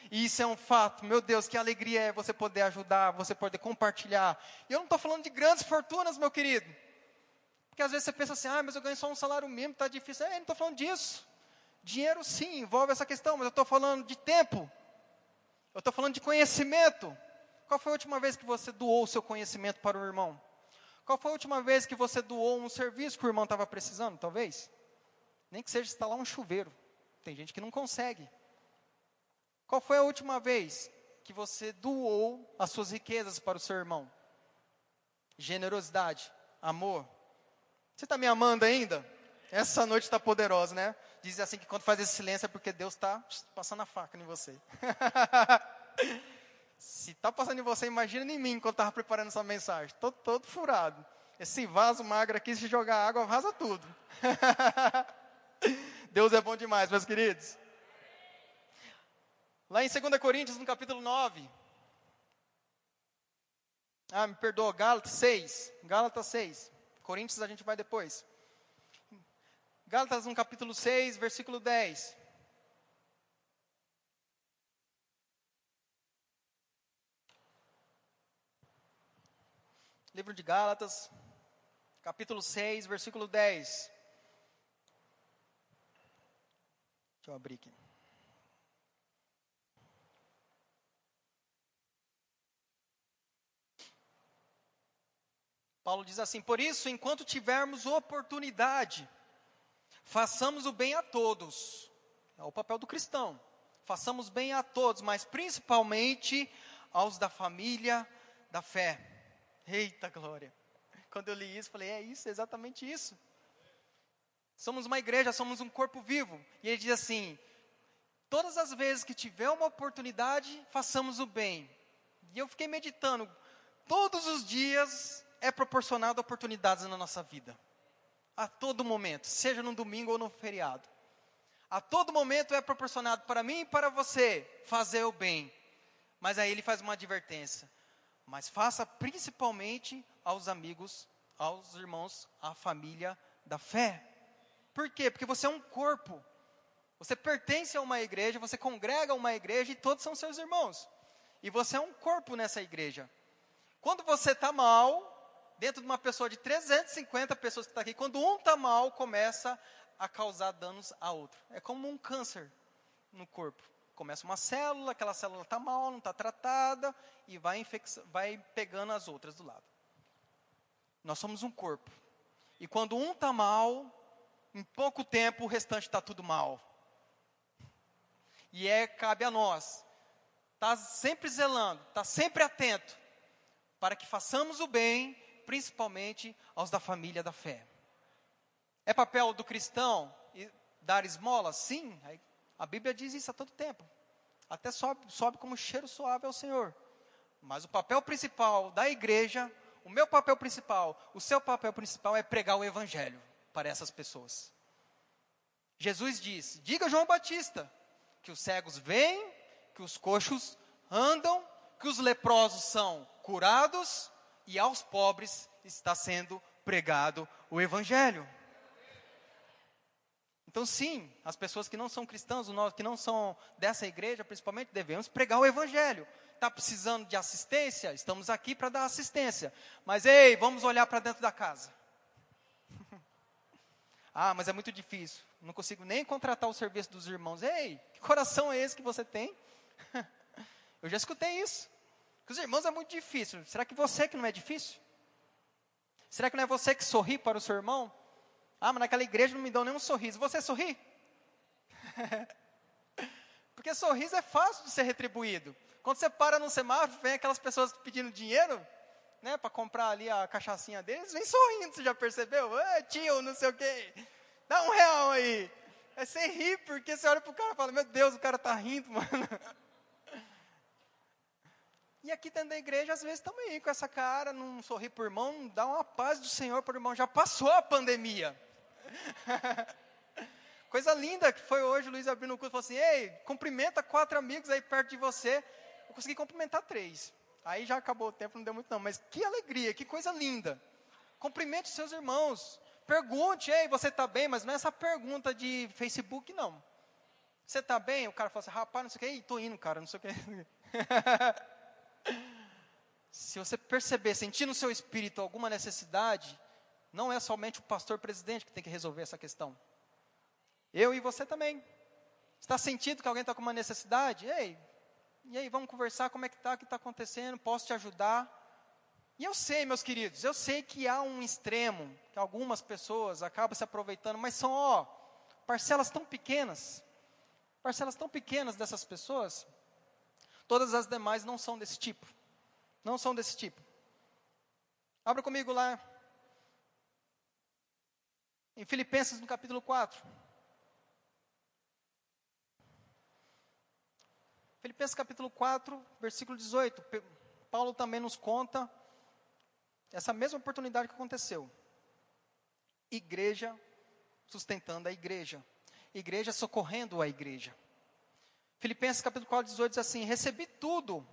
E isso é um fato. Meu Deus, que alegria é você poder ajudar, você poder compartilhar. E eu não estou falando de grandes fortunas, meu querido. Porque às vezes você pensa assim, ah, mas eu ganho só um salário mínimo, está difícil. É, não estou falando disso. Dinheiro sim, envolve essa questão, mas eu estou falando de tempo. Eu estou falando de conhecimento. Qual foi a última vez que você doou o seu conhecimento para o irmão? Qual foi a última vez que você doou um serviço que o irmão estava precisando, talvez? Nem que seja instalar um chuveiro. Tem gente que não consegue. Qual foi a última vez que você doou as suas riquezas para o seu irmão? Generosidade, amor. Você está me amando ainda? Essa noite está poderosa, né? Diz assim que quando faz esse silêncio é porque Deus está passando a faca em você. Se está passando em você, imagina em mim quando estava preparando essa mensagem. Todo, todo furado. Esse vaso magro aqui, se jogar água, vaza tudo. Deus é bom demais, meus queridos. Lá em 2 Coríntios, no capítulo 9. Ah, me perdoa, Gálatas 6. Gálatas 6. Coríntios a gente vai depois. Gálatas no capítulo 6, versículo 10. Livro de Gálatas, capítulo 6, versículo 10. Deixa eu abrir aqui. Paulo diz assim: Por isso, enquanto tivermos oportunidade, façamos o bem a todos. É o papel do cristão. Façamos bem a todos, mas principalmente aos da família da fé. Eita glória! Quando eu li isso, falei: É isso, é exatamente isso. Somos uma igreja, somos um corpo vivo. E ele diz assim: Todas as vezes que tiver uma oportunidade, façamos o bem. E eu fiquei meditando, todos os dias é proporcionado oportunidades na nossa vida. A todo momento, seja no domingo ou no feriado. A todo momento é proporcionado para mim e para você fazer o bem. Mas aí ele faz uma advertência. Mas faça principalmente aos amigos, aos irmãos, à família da fé. Por quê? Porque você é um corpo. Você pertence a uma igreja, você congrega a uma igreja e todos são seus irmãos. E você é um corpo nessa igreja. Quando você está mal, dentro de uma pessoa de 350 pessoas que está aqui, quando um está mal, começa a causar danos a outro. É como um câncer no corpo. Começa uma célula, aquela célula está mal, não está tratada, e vai, vai pegando as outras do lado. Nós somos um corpo. E quando um está mal, em pouco tempo o restante está tudo mal. E é, cabe a nós, estar tá sempre zelando, estar tá sempre atento, para que façamos o bem, principalmente aos da família da fé. É papel do cristão dar esmola? Sim, a Bíblia diz isso a todo tempo. Até sobe, sobe como cheiro suave ao Senhor. Mas o papel principal da igreja, o meu papel principal, o seu papel principal é pregar o Evangelho para essas pessoas. Jesus diz: diga João Batista que os cegos veem, que os coxos andam, que os leprosos são curados e aos pobres está sendo pregado o Evangelho. Então, sim, as pessoas que não são cristãs, que não são dessa igreja, principalmente, devemos pregar o Evangelho. Está precisando de assistência? Estamos aqui para dar assistência. Mas, ei, vamos olhar para dentro da casa. ah, mas é muito difícil. Não consigo nem contratar o serviço dos irmãos. Ei, que coração é esse que você tem? Eu já escutei isso. Que os irmãos é muito difícil. Será que você que não é difícil? Será que não é você que sorri para o seu irmão? Ah, mas naquela igreja não me dão nenhum sorriso. Você sorri? Porque sorriso é fácil de ser retribuído. Quando você para no semáforo, vem aquelas pessoas pedindo dinheiro, né, para comprar ali a cachaçinha deles, vem sorrindo, você já percebeu? Ah, tio, não sei o quê. Dá um real aí. É sem rir, porque você olha pro cara e fala, meu Deus, o cara tá rindo, mano. E aqui dentro da igreja, às vezes, aí com essa cara, não sorri por irmão, não dá uma paz do Senhor para o irmão. Já passou a pandemia. Coisa linda que foi hoje, o Luiz abrindo o culto e falou assim: Ei, cumprimenta quatro amigos aí perto de você. Eu consegui cumprimentar três. Aí já acabou o tempo, não deu muito não. Mas que alegria, que coisa linda. Cumprimente seus irmãos. Pergunte, ei, você está bem? Mas não é essa pergunta de Facebook, não. Você está bem? O cara fala assim, rapaz, não sei o que. Ei, estou indo, cara, não sei o que. Se você perceber, sentir no seu espírito alguma necessidade, não é somente o pastor presidente que tem que resolver essa questão. Eu e você também. Está sentindo que alguém está com uma necessidade? Ei, e aí, vamos conversar, como é que está, o que está acontecendo, posso te ajudar? E eu sei, meus queridos, eu sei que há um extremo, que algumas pessoas acabam se aproveitando, mas são, ó, parcelas tão pequenas, parcelas tão pequenas dessas pessoas, todas as demais não são desse tipo, não são desse tipo. Abra comigo lá, em Filipenses, no capítulo 4. Filipenses capítulo 4, versículo 18. Paulo também nos conta essa mesma oportunidade que aconteceu. Igreja sustentando a igreja. Igreja socorrendo a igreja. Filipenses capítulo 4, 18 diz assim: Recebi tudo.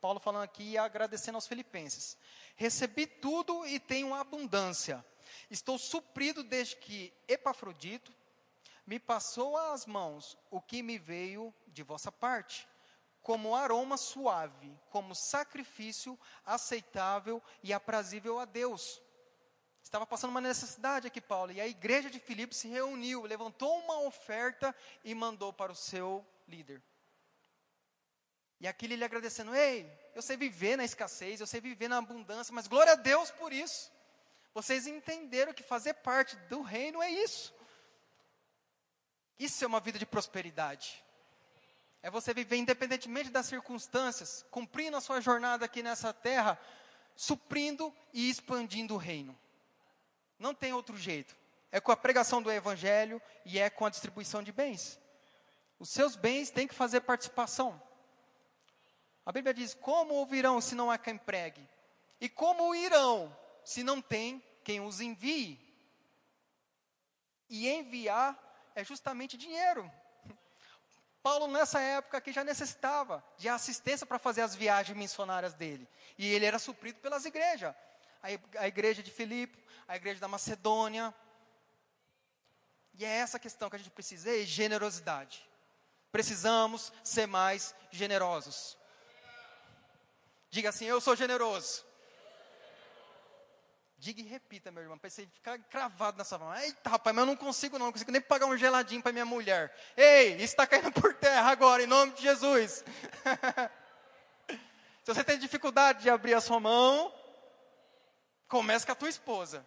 Paulo falando aqui e agradecendo aos filipenses. Recebi tudo e tenho abundância Estou suprido desde que Epafrodito me passou às mãos o que me veio de vossa parte, como aroma suave, como sacrifício aceitável e aprazível a Deus. Estava passando uma necessidade aqui, Paulo, e a igreja de Filipe se reuniu, levantou uma oferta e mandou para o seu líder. E aqui ele agradecendo: Ei, eu sei viver na escassez, eu sei viver na abundância, mas glória a Deus por isso. Vocês entenderam que fazer parte do reino é isso. Isso é uma vida de prosperidade. É você viver independentemente das circunstâncias, cumprindo a sua jornada aqui nessa terra, suprindo e expandindo o reino. Não tem outro jeito. É com a pregação do evangelho e é com a distribuição de bens. Os seus bens têm que fazer participação. A Bíblia diz: Como ouvirão se não há quem pregue? E como irão se não tem quem os envie? E enviar é justamente dinheiro. Paulo, nessa época aqui, já necessitava de assistência para fazer as viagens missionárias dele. E ele era suprido pelas igrejas. A igreja de Filipe, a igreja da Macedônia. E é essa questão que a gente precisa, é generosidade. Precisamos ser mais generosos. Diga assim: Eu sou generoso. Diga e repita, meu irmão, para você ficar cravado nessa mão. Eita, rapaz, mas eu não consigo não, não consigo nem pagar um geladinho para minha mulher. Ei, isso está caindo por terra agora, em nome de Jesus. Se você tem dificuldade de abrir a sua mão, comece com a tua esposa.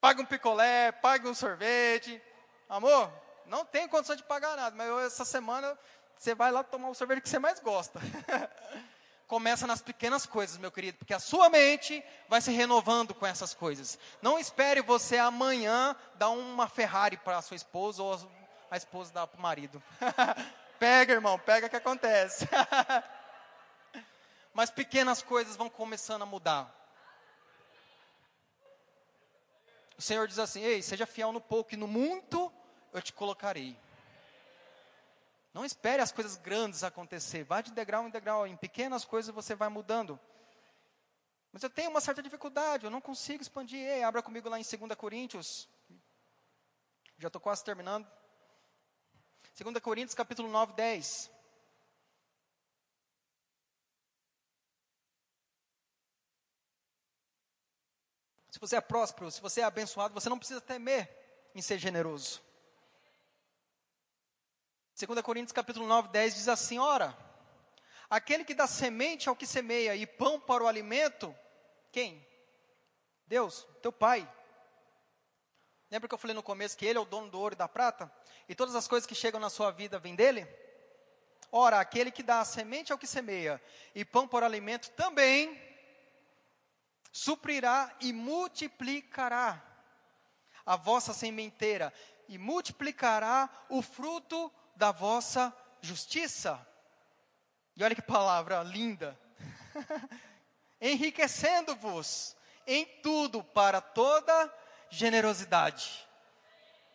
Pague um picolé, pague um sorvete. Amor, não tem condição de pagar nada, mas eu, essa semana você vai lá tomar o sorvete que você mais gosta. começa nas pequenas coisas, meu querido, porque a sua mente vai se renovando com essas coisas. Não espere você amanhã dar uma Ferrari para a sua esposa ou a esposa dar para o marido. pega, irmão, pega que acontece. Mas pequenas coisas vão começando a mudar. O Senhor diz assim: Ei, seja fiel no pouco e no muito eu te colocarei. Não espere as coisas grandes acontecer. Vá de degrau em degrau. Em pequenas coisas você vai mudando. Mas eu tenho uma certa dificuldade, eu não consigo expandir. Ei, abra comigo lá em 2 Coríntios. Já estou quase terminando. 2 Coríntios, capítulo 9, 10. Se você é próspero, se você é abençoado, você não precisa temer em ser generoso. 2 Coríntios capítulo 9, 10 diz assim: Ora, aquele que dá semente ao que semeia e pão para o alimento, quem? Deus, teu Pai. Lembra que eu falei no começo que Ele é o dono do ouro e da prata? E todas as coisas que chegam na sua vida vêm dele? Ora, aquele que dá semente ao que semeia e pão para o alimento também suprirá e multiplicará a vossa sementeira e multiplicará o fruto da vossa justiça. E olha que palavra linda. Enriquecendo-vos em tudo para toda generosidade.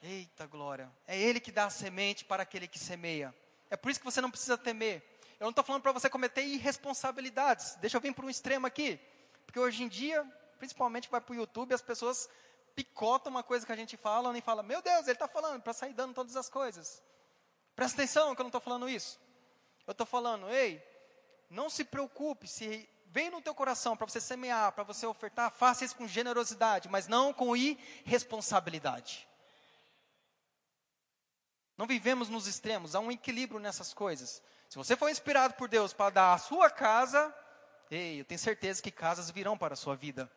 Eita glória. É Ele que dá a semente para aquele que semeia. É por isso que você não precisa temer. Eu não estou falando para você cometer irresponsabilidades. Deixa eu vir para um extremo aqui. Porque hoje em dia, principalmente vai para o YouTube, as pessoas picotam uma coisa que a gente fala e fala, meu Deus, ele está falando para sair dando todas as coisas. Presta atenção que eu não estou falando isso. Eu estou falando, ei, não se preocupe, se vem no teu coração para você semear, para você ofertar, faça isso com generosidade, mas não com irresponsabilidade. Não vivemos nos extremos, há um equilíbrio nessas coisas. Se você for inspirado por Deus para dar a sua casa, ei, eu tenho certeza que casas virão para a sua vida.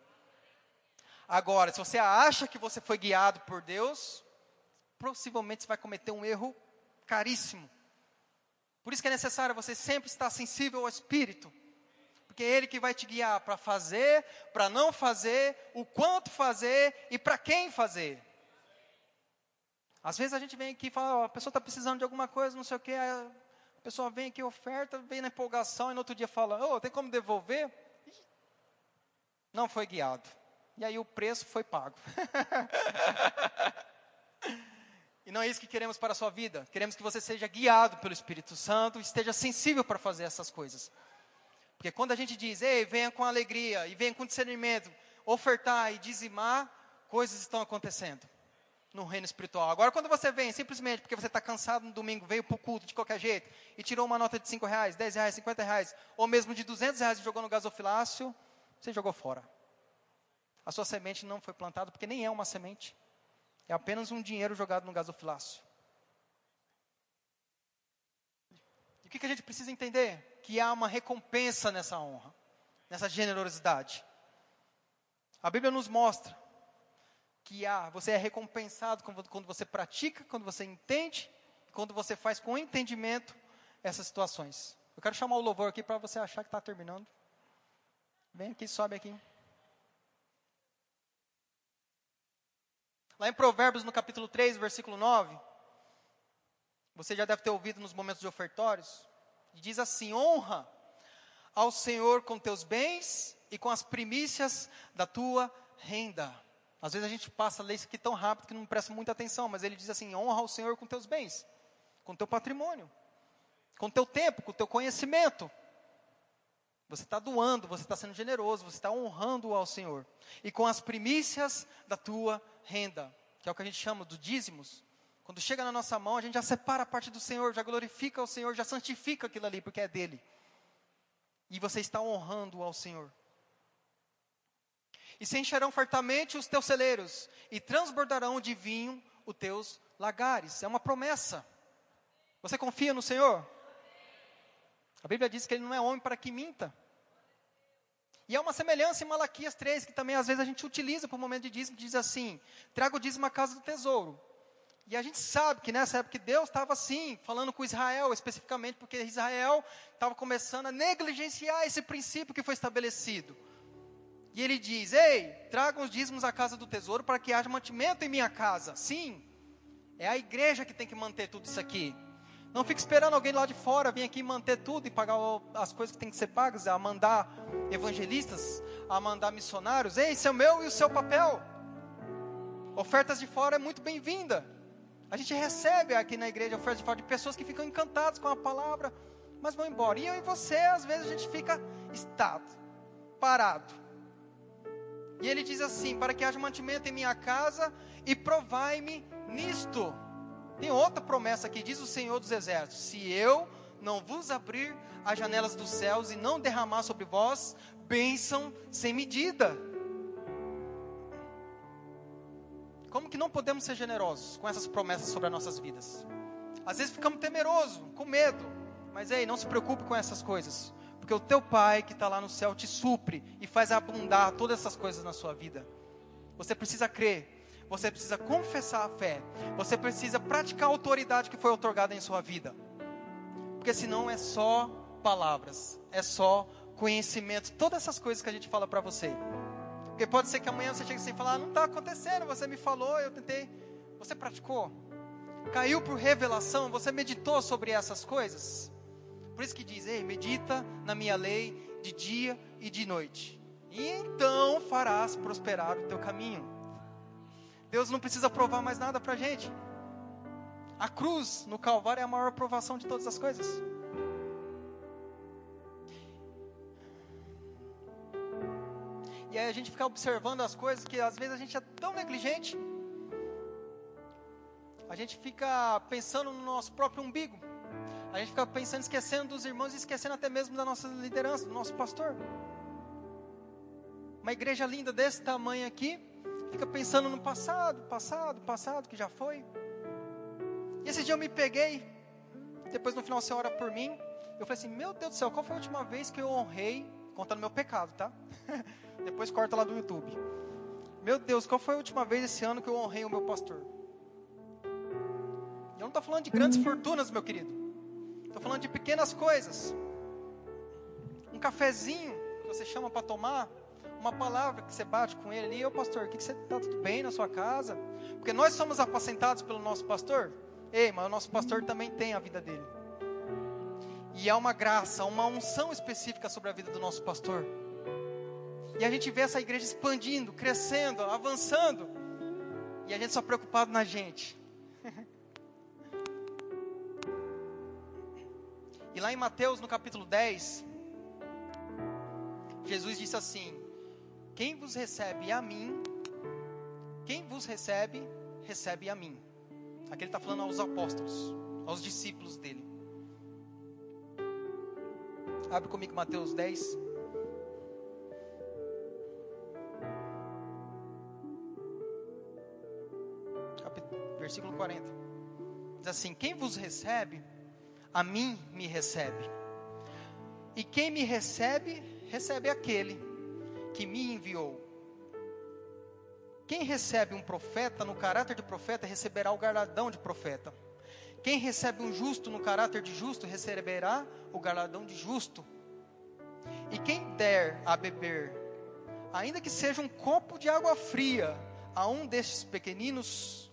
Agora, se você acha que você foi guiado por Deus, possivelmente você vai cometer um erro caríssimo. Por isso que é necessário você sempre estar sensível ao Espírito. Porque é Ele que vai te guiar para fazer, para não fazer, o quanto fazer e para quem fazer. Às vezes a gente vem aqui e fala, a pessoa está precisando de alguma coisa, não sei o que, a pessoa vem aqui, oferta, vem na empolgação e no outro dia fala, oh, tem como devolver? Não foi guiado. E aí o preço foi pago. E não é isso que queremos para a sua vida. Queremos que você seja guiado pelo Espírito Santo esteja sensível para fazer essas coisas. Porque quando a gente diz, ei, venha com alegria e venha com discernimento, ofertar e dizimar, coisas estão acontecendo no reino espiritual. Agora, quando você vem simplesmente porque você está cansado no domingo, veio para o culto de qualquer jeito e tirou uma nota de 5 reais, 10 reais, 50 reais, ou mesmo de 200 reais e jogou no gasofilácio, você jogou fora. A sua semente não foi plantada porque nem é uma semente. É apenas um dinheiro jogado no gasofilácio. E o que, que a gente precisa entender? Que há uma recompensa nessa honra, nessa generosidade. A Bíblia nos mostra que há, você é recompensado quando, você pratica, quando você entende, quando você faz com entendimento essas situações. Eu quero chamar o louvor aqui para você achar que está terminando. Vem aqui, sobe aqui. Lá em Provérbios, no capítulo 3, versículo 9, você já deve ter ouvido nos momentos de ofertórios, diz assim: honra ao Senhor com teus bens e com as primícias da tua renda. Às vezes a gente passa a ler isso aqui tão rápido que não presta muita atenção, mas ele diz assim: honra ao Senhor com teus bens, com teu patrimônio, com teu tempo, com teu conhecimento. Você está doando, você está sendo generoso, você está honrando ao Senhor. E com as primícias da tua renda, que é o que a gente chama do dízimos. Quando chega na nossa mão, a gente já separa a parte do Senhor, já glorifica o Senhor, já santifica aquilo ali, porque é dele. E você está honrando ao Senhor. E se encherão fartamente os teus celeiros, e transbordarão de vinho os teus lagares. É uma promessa. Você confia no Senhor? A Bíblia diz que ele não é homem para que minta. E há uma semelhança em Malaquias 3, que também às vezes a gente utiliza para o momento de dízimo, que diz assim: traga o dízimo à casa do tesouro. E a gente sabe que nessa época Deus estava assim, falando com Israel especificamente, porque Israel estava começando a negligenciar esse princípio que foi estabelecido. E ele diz: Ei, tragam os dízimos à casa do tesouro para que haja mantimento em minha casa. Sim, é a igreja que tem que manter tudo isso aqui. Não fique esperando alguém lá de fora vir aqui manter tudo e pagar as coisas que tem que ser pagas, a mandar evangelistas, a mandar missionários. Ei, isso é o meu e o seu papel. Ofertas de fora é muito bem-vinda. A gente recebe aqui na igreja ofertas de fora de pessoas que ficam encantadas com a palavra, mas vão embora. E eu e você, às vezes, a gente fica estado, parado. E ele diz assim: para que haja mantimento em minha casa e provai-me nisto. Tem outra promessa aqui, diz o Senhor dos Exércitos: Se eu não vos abrir as janelas dos céus e não derramar sobre vós bênção sem medida. Como que não podemos ser generosos com essas promessas sobre as nossas vidas? Às vezes ficamos temerosos, com medo, mas ei, não se preocupe com essas coisas, porque o teu Pai que está lá no céu te supre e faz abundar todas essas coisas na sua vida. Você precisa crer você precisa confessar a fé, você precisa praticar a autoridade que foi otorgada em sua vida, porque senão é só palavras, é só conhecimento, todas essas coisas que a gente fala para você. Porque pode ser que amanhã você chegue assim e falar, ah, não está acontecendo, você me falou, eu tentei, você praticou, caiu por revelação, você meditou sobre essas coisas. Por isso que diz, ei, medita na minha lei de dia e de noite, e então farás prosperar o teu caminho. Deus não precisa provar mais nada para a gente. A cruz no Calvário é a maior provação de todas as coisas. E aí a gente fica observando as coisas que às vezes a gente é tão negligente. A gente fica pensando no nosso próprio umbigo. A gente fica pensando, esquecendo dos irmãos e esquecendo até mesmo da nossa liderança, do nosso pastor. Uma igreja linda desse tamanho aqui, fica pensando no passado, passado, passado, que já foi. E esse dia eu me peguei, depois no final você ora por mim. Eu falei assim: Meu Deus do céu, qual foi a última vez que eu honrei, contando meu pecado, tá? depois corta lá do YouTube. Meu Deus, qual foi a última vez esse ano que eu honrei o meu pastor? Eu não estou falando de grandes fortunas, meu querido. Estou falando de pequenas coisas. Um cafezinho que você chama para tomar uma palavra que você bate com ele ali, ô pastor, que, que você está tudo bem na sua casa? Porque nós somos apacentados pelo nosso pastor. Ei, mas o nosso pastor também tem a vida dele. E há uma graça, uma unção específica sobre a vida do nosso pastor. E a gente vê essa igreja expandindo, crescendo, avançando. E a gente só preocupado na gente. e lá em Mateus, no capítulo 10, Jesus disse assim: quem vos recebe a mim, quem vos recebe, recebe a mim. Aqui ele está falando aos apóstolos, aos discípulos dele. Abre comigo Mateus 10. Versículo 40. Diz assim: Quem vos recebe, a mim me recebe. E quem me recebe, recebe aquele que me enviou. Quem recebe um profeta no caráter de profeta receberá o galardão de profeta. Quem recebe um justo no caráter de justo receberá o galardão de justo. E quem der a beber, ainda que seja um copo de água fria, a um destes pequeninos,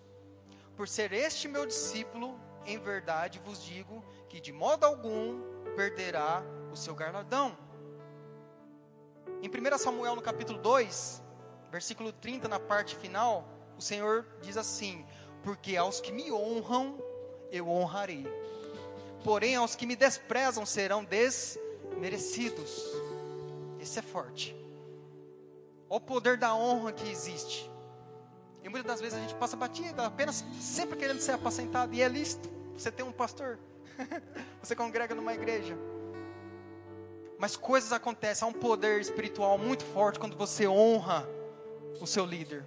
por ser este meu discípulo, em verdade vos digo que de modo algum perderá o seu galardão. Em 1 Samuel, no capítulo 2, versículo 30, na parte final, o Senhor diz assim: Porque aos que me honram, eu honrarei. Porém, aos que me desprezam serão desmerecidos. Esse é forte. Olha o poder da honra que existe. E muitas das vezes a gente passa batida, apenas sempre querendo ser apacentado. E é lícito. Você tem um pastor. Você congrega numa igreja. Mas coisas acontecem, há um poder espiritual muito forte quando você honra o seu líder.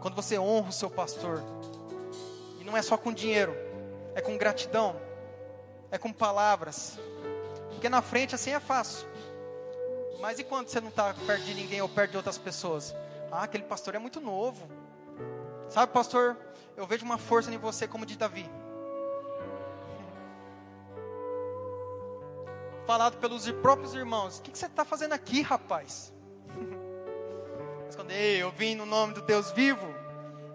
Quando você honra o seu pastor. E não é só com dinheiro, é com gratidão, é com palavras. Porque na frente assim é fácil. Mas e quando você não está perto de ninguém ou perto de outras pessoas? Ah, aquele pastor é muito novo. Sabe, pastor, eu vejo uma força em você como de Davi. Falado pelos próprios irmãos. O que, que você está fazendo aqui, rapaz? Mas quando eu vim no nome do Deus vivo,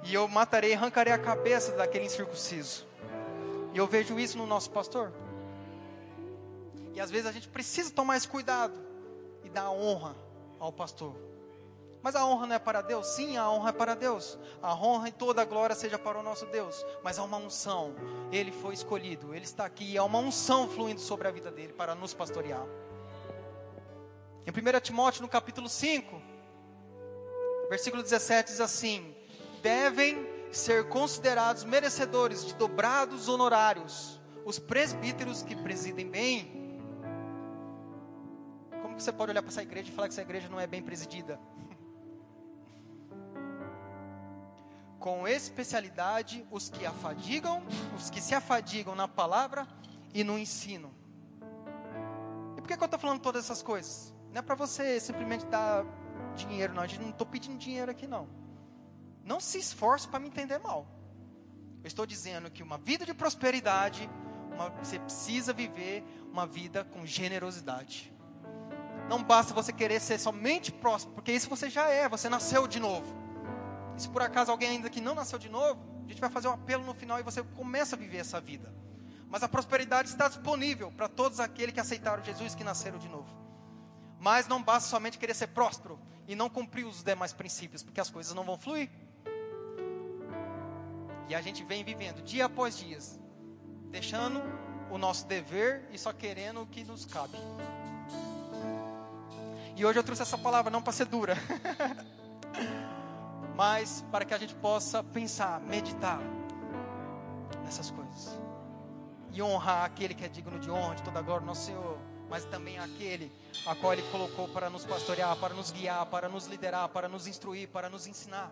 e eu matarei, arrancarei a cabeça daquele incircunciso. E eu vejo isso no nosso pastor. E às vezes a gente precisa tomar esse cuidado e dar honra ao pastor. Mas a honra não é para Deus? Sim, a honra é para Deus. A honra e toda a glória seja para o nosso Deus. Mas há uma unção. Ele foi escolhido, ele está aqui. E há uma unção fluindo sobre a vida dele para nos pastorear. Em 1 Timóteo, no capítulo 5, versículo 17, diz assim: Devem ser considerados merecedores de dobrados honorários os presbíteros que presidem bem. Como você pode olhar para essa igreja e falar que essa igreja não é bem presidida? Com especialidade os que afadigam, os que se afadigam na palavra e no ensino. E por que, que eu estou falando todas essas coisas? Não é para você simplesmente dar dinheiro, não. Gente não estou pedindo dinheiro aqui, não. Não se esforce para me entender mal. Eu estou dizendo que uma vida de prosperidade, uma, você precisa viver uma vida com generosidade. Não basta você querer ser somente próspero, porque isso você já é, você nasceu de novo. E se por acaso alguém ainda que não nasceu de novo, a gente vai fazer um apelo no final e você começa a viver essa vida. Mas a prosperidade está disponível para todos aqueles que aceitaram Jesus que nasceram de novo. Mas não basta somente querer ser próspero e não cumprir os demais princípios, porque as coisas não vão fluir. E a gente vem vivendo dia após dia, deixando o nosso dever e só querendo o que nos cabe. E hoje eu trouxe essa palavra não para ser dura. mas para que a gente possa pensar, meditar nessas coisas e honrar aquele que é digno de honra, de toda glória, nosso Senhor, mas também aquele a qual Ele colocou para nos pastorear, para nos guiar, para nos liderar, para nos instruir, para nos ensinar.